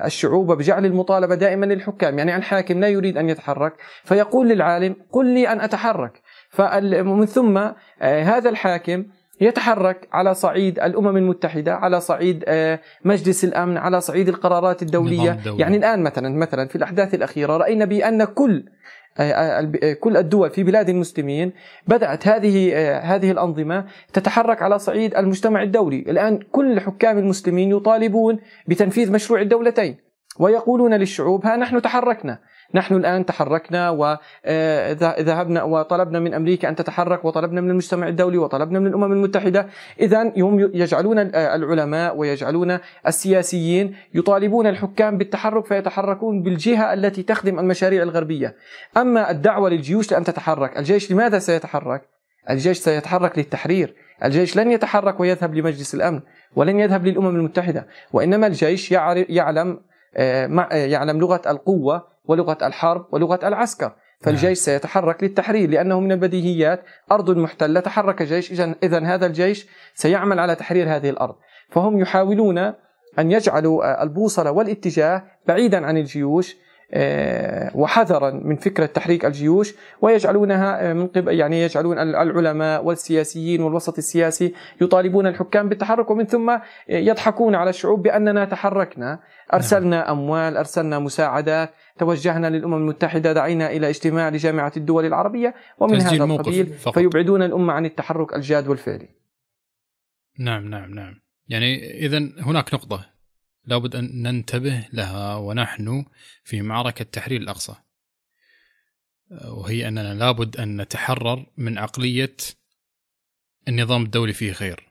الشعوب وبجعل المطالبة دائما للحكام. يعني الحاكم لا يريد أن يتحرك فيقول للعالم قل لي أن أتحرك. فمن ثم هذا الحاكم يتحرك على صعيد الأمم المتحدة على صعيد آه، مجلس الأمن على صعيد القرارات الدولية. يعني الآن مثلا مثلا في الأحداث الأخيرة رأينا بأن كل آه، آه، كل الدول في بلاد المسلمين بدأت هذه هذه الأنظمة تتحرك على صعيد المجتمع الدولي، الآن كل حكام المسلمين يطالبون بتنفيذ مشروع الدولتين ويقولون للشعوب ها نحن تحركنا. نحن الآن تحركنا وذهبنا آه، وطلبنا من أمريكا أن تتحرك وطلبنا من المجتمع الدولي وطلبنا من الأمم المتحدة. إذا هم يجعلون آه، العلماء ويجعلون السياسيين يطالبون الحكام بالتحرك فيتحركون بالجهة التي تخدم المشاريع الغربية. أما الدعوة للجيوش لأن تتحرك. الجيش لماذا سيتحرك؟ الجيش سيتحرك للتحرير. الجيش لن يتحرك ويذهب لمجلس الأمن ولن يذهب للأمم المتحدة. وإنما الجيش يعلم آه، يعلم لغة القوة ولغة الحرب ولغة العسكر. فالجيش نعم. سيتحرك للتحرير لأنه من البديهيات. أرض محتلة تحرك جيش إذا هذا الجيش سيعمل على تحرير هذه الأرض. فهم يحاولون أن يجعلوا البوصلة والاتجاه بعيدا عن الجيوش. وحذرا من فكرة تحريك الجيوش ويجعلونها آه، من قبل يعني يجعلون العلماء والسياسيين والوسط السياسي يطالبون الحكام بالتحرك ومن ثم يضحكون على الشعوب بأننا تحركنا. أرسلنا نعم. أموال أرسلنا مساعدات توجهنا للأمم المتحدة دعينا إلى اجتماع لجامعة الدول العربية ومن هذا القبيل فيبعدون الأمة عن التحرك الجاد والفعلي. نعم نعم نعم. يعني إذا هناك نقطة. لابد أن ننتبه لها ونحن في معركة تحرير الأقصى. وهي أننا لابد أن نتحرر من عقلية النظام الدولي فيه خير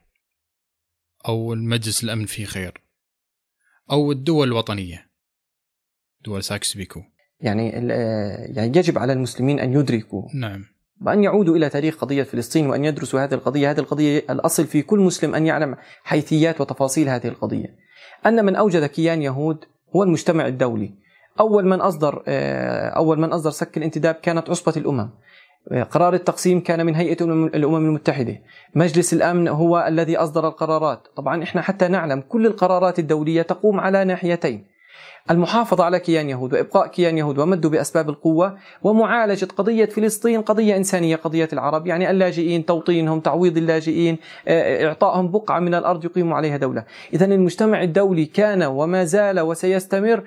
أو المجلس الأمن فيه خير أو الدول الوطنية دول ساكس بيكو. يعني يعني يجب على المسلمين أن يدركوا. نعم. وأن يعودوا إلى تاريخ قضية فلسطين وأن يدرسوا هذه القضية. هذه القضية الأصل في كل مسلم أن يعلم حيثيات وتفاصيل هذه القضية. أن من أوجد كيان يهود هو المجتمع الدولي. أول من أصدر آه، أول من أصدر سك الانتداب كانت عصبة الأمم. آه، قرار التقسيم كان من هيئة الأمم المتحدة. مجلس الأمن هو الذي أصدر القرارات. طبعا إحنا حتى نعلم كل القرارات الدولية تقوم على ناحيتين. المحافظة على كيان يهود وإبقاء كيان يهود ومده بأسباب القوة ومعالجة قضية فلسطين قضية إنسانية قضية العرب. يعني اللاجئين توطينهم تعويض اللاجئين آه، إعطائهم بقعة من الأرض يقيموا عليها دولة. إذا المجتمع الدولي كان وما زال وسيستمر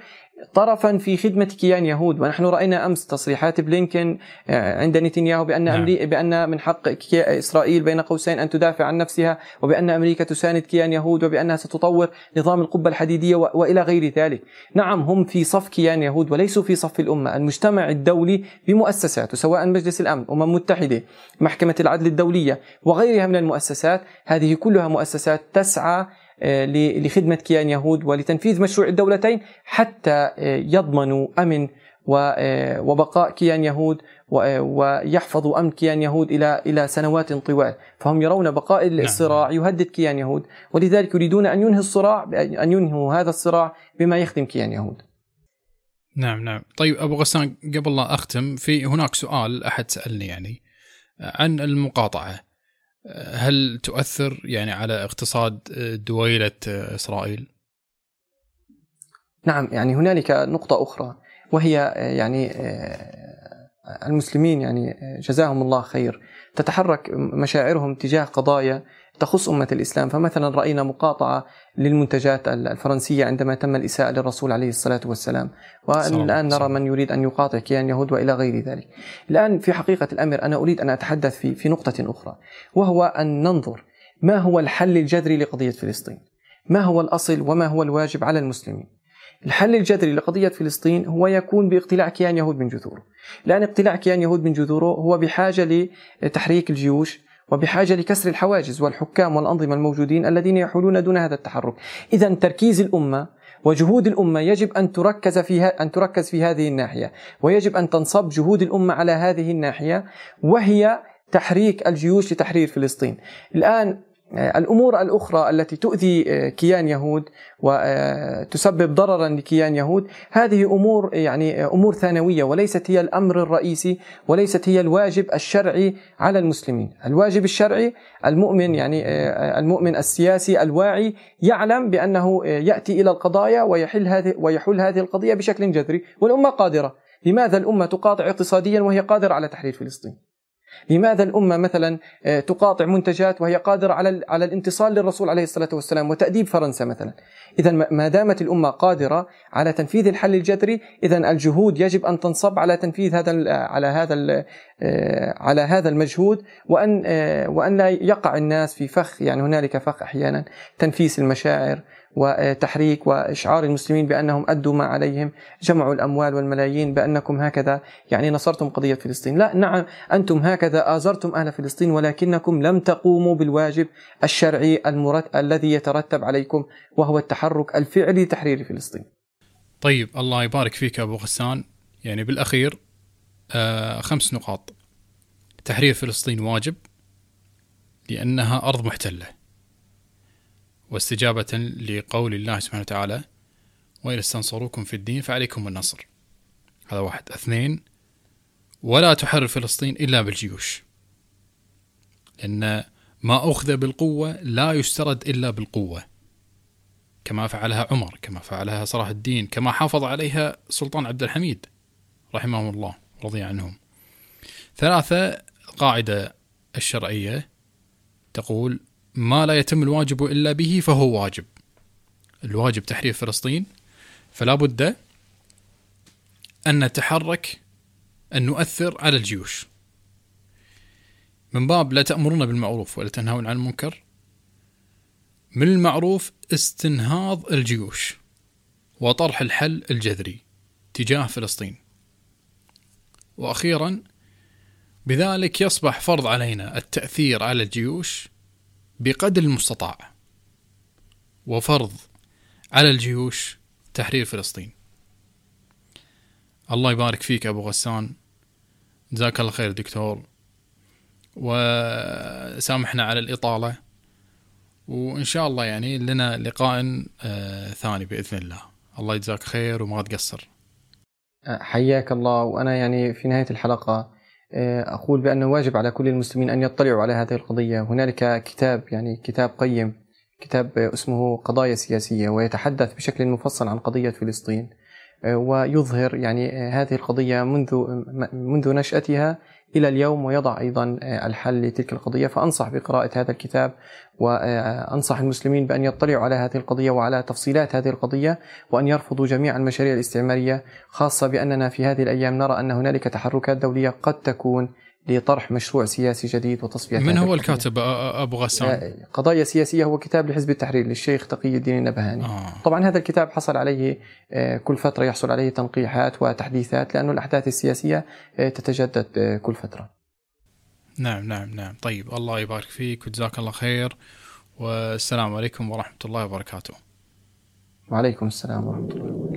طرفا في خدمة كيان يهود ونحن رأينا أمس تصريحات بلينكن آه، عند نتنياهو بأن نعم. أمريكا بأن من حق إسرائيل بين قوسين أن تدافع عن نفسها وبأن أمريكا تساند كيان يهود وبأنها ستطور نظام القبة الحديدية وإلى غير ذلك نعم هم في صف كيان يهود وليسوا في صف الأمة المجتمع الدولي بمؤسساته سواء مجلس الأمن أمم متحدة محكمة العدل الدولية وغيرها من المؤسسات هذه كلها مؤسسات تسعى لخدمة كيان يهود ولتنفيذ مشروع الدولتين حتى آه، يضمنوا أمن آه، وبقاء كيان يهود ويحفظوا أمن كيان يهود إلى إلى سنوات طوال، فهم يرون بقاء نعم. الصراع يهدد كيان يهود، ولذلك يريدون أن ينهي الصراع أن ينهوا هذا الصراع بما يخدم كيان يهود. نعم نعم، طيب أبو غسان قبل لا أختم في هناك سؤال أحد سألني يعني عن المقاطعة. هل تؤثر يعني على اقتصاد دويلة إسرائيل؟ نعم يعني هنالك نقطة أخرى وهي يعني المسلمين يعني جزاهم الله خير تتحرك مشاعرهم تجاه قضايا تخص أمة الإسلام. فمثلا رأينا مقاطعة للمنتجات الفرنسية عندما تم الإساءة للرسول عليه الصلاة والسلام. والآن نرى من يريد أن يقاطع كيان يهود وإلى غير ذلك. الآن في حقيقة الأمر أنا أريد أن أتحدث في, في نقطة أخرى وهو أن ننظر ما هو الحل الجذري لقضية فلسطين؟ ما هو الأصل وما هو الواجب على المسلمين؟ الحل الجذري لقضية فلسطين هو يكون باقتلاع كيان يهود من جذوره. لأن اقتلاع كيان يهود من جذوره هو بحاجة لتحريك الجيوش وبحاجة لكسر الحواجز والحكام والأنظمة الموجودين الذين يحولون دون هذا التحرك. إذا تركيز الأمة وجهود الأمة يجب أن تركز فيها أن تركز في هذه الناحية ويجب أن تنصب جهود الأمة على هذه الناحية وهي تحريك الجيوش لتحرير فلسطين. الآن الأمور الأخرى التي تؤذي آه، كيان يهود وتسبب ضررا لكيان يهود هذه أمور يعني آه، أمور ثانوية وليست هي الأمر الرئيسي وليست هي الواجب الشرعي على المسلمين، الواجب الشرعي المؤمن يعني المؤمن السياسي الواعي يعلم بأنه يأتي إلى القضايا ويحل هذه ويحل هذه القضية بشكل جذري والأمة قادرة، لماذا الأمة تقاطع اقتصاديا وهي قادرة على تحرير فلسطين؟ لماذا الأمة مثلا آه، تقاطع منتجات وهي قادرة على على الانتصال للرسول عليه الصلاة والسلام وتأديب فرنسا مثلا؟ إذا ما دامت الأمة قادرة على تنفيذ الحل الجذري إذا الجهود يجب أن تنصب على تنفيذ هذا على هذا آه، على هذا المجهود وأن آه، وأن لا يقع الناس في فخ يعني هنالك فخ أحيانا تنفيس المشاعر وتحريك وإشعار المسلمين بأنهم أدوا ما عليهم جمعوا الأموال والملايين بأنكم هكذا. يعني نصرتم قضية فلسطين. لا نعم أنتم هكذا آزرتم أهل فلسطين ولكنكم لم تقوموا بالواجب الشرعي المرت... الذي يترتب عليكم وهو التحرك الفعلي لتحرير فلسطين. طيب الله يبارك فيك أبو غسان. يعني بالأخير آه خمس نقاط. تحرير فلسطين واجب لأنها أرض محتلة. واستجابة لقول الله سبحانه وتعالى وإن استنصروكم في الدين فعليكم النصر. هذا واحد. اثنين ولا تحرر فلسطين إلا بالجيوش لأن ما أخذ بالقوة لا يسترد إلا بالقوة كما فعلها عمر كما فعلها صلاح الدين كما حافظ عليها سلطان عبد الحميد رحمه الله رضي عنهم. ثلاثة القاعدة الشرعية تقول ما لا يتم الواجب إلا به فهو واجب. الواجب تحرير فلسطين فلا بد أن نتحرك أن نؤثر على الجيوش. من باب لا تأمرون بالمعروف ولا تنهون عن المنكر. من المعروف استنهاض الجيوش وطرح الحل الجذري تجاه فلسطين. وأخيرا بذلك يصبح فرض علينا التأثير على الجيوش بقدر المستطاع. وفرض على الجيوش تحرير فلسطين. الله يبارك فيك أبو غسان. جزاك الله خير دكتور. وسامحنا على الإطالة. وإن شاء الله يعني لنا لقاء آه ثاني بإذن الله. الله يجزاك خير وما تقصر. حياك الله. وأنا يعني في نهاية الحلقة أقول بأنه واجب على كل المسلمين أن يطلعوا على هذه القضية. هنالك كتاب يعني كتاب قيم كتاب اسمه قضايا سياسية ويتحدث بشكل مفصل عن قضية فلسطين ويظهر يعني هذه القضية منذ منذ نشأتها إلى اليوم ويضع أيضا الحل لتلك القضية. فأنصح بقراءة هذا الكتاب وأنصح المسلمين بأن يطلعوا على هذه القضية وعلى تفصيلات هذه القضية وأن يرفضوا جميع المشاريع الاستعمارية خاصة بأننا في هذه الأيام نرى أن هنالك تحركات دولية قد تكون لطرح مشروع سياسي جديد وتصفية من هو الكاتب أبو غسان؟ قضايا سياسية هو كتاب لحزب التحرير للشيخ تقي الدين النبهاني. آه. طبعا هذا الكتاب حصل عليه كل فترة يحصل عليه تنقيحات وتحديثات لأن الأحداث السياسية تتجدد كل فترة. نعم نعم نعم. طيب الله يبارك فيك وجزاك الله خير. والسلام عليكم ورحمة الله وبركاته. وعليكم السلام ورحمة الله.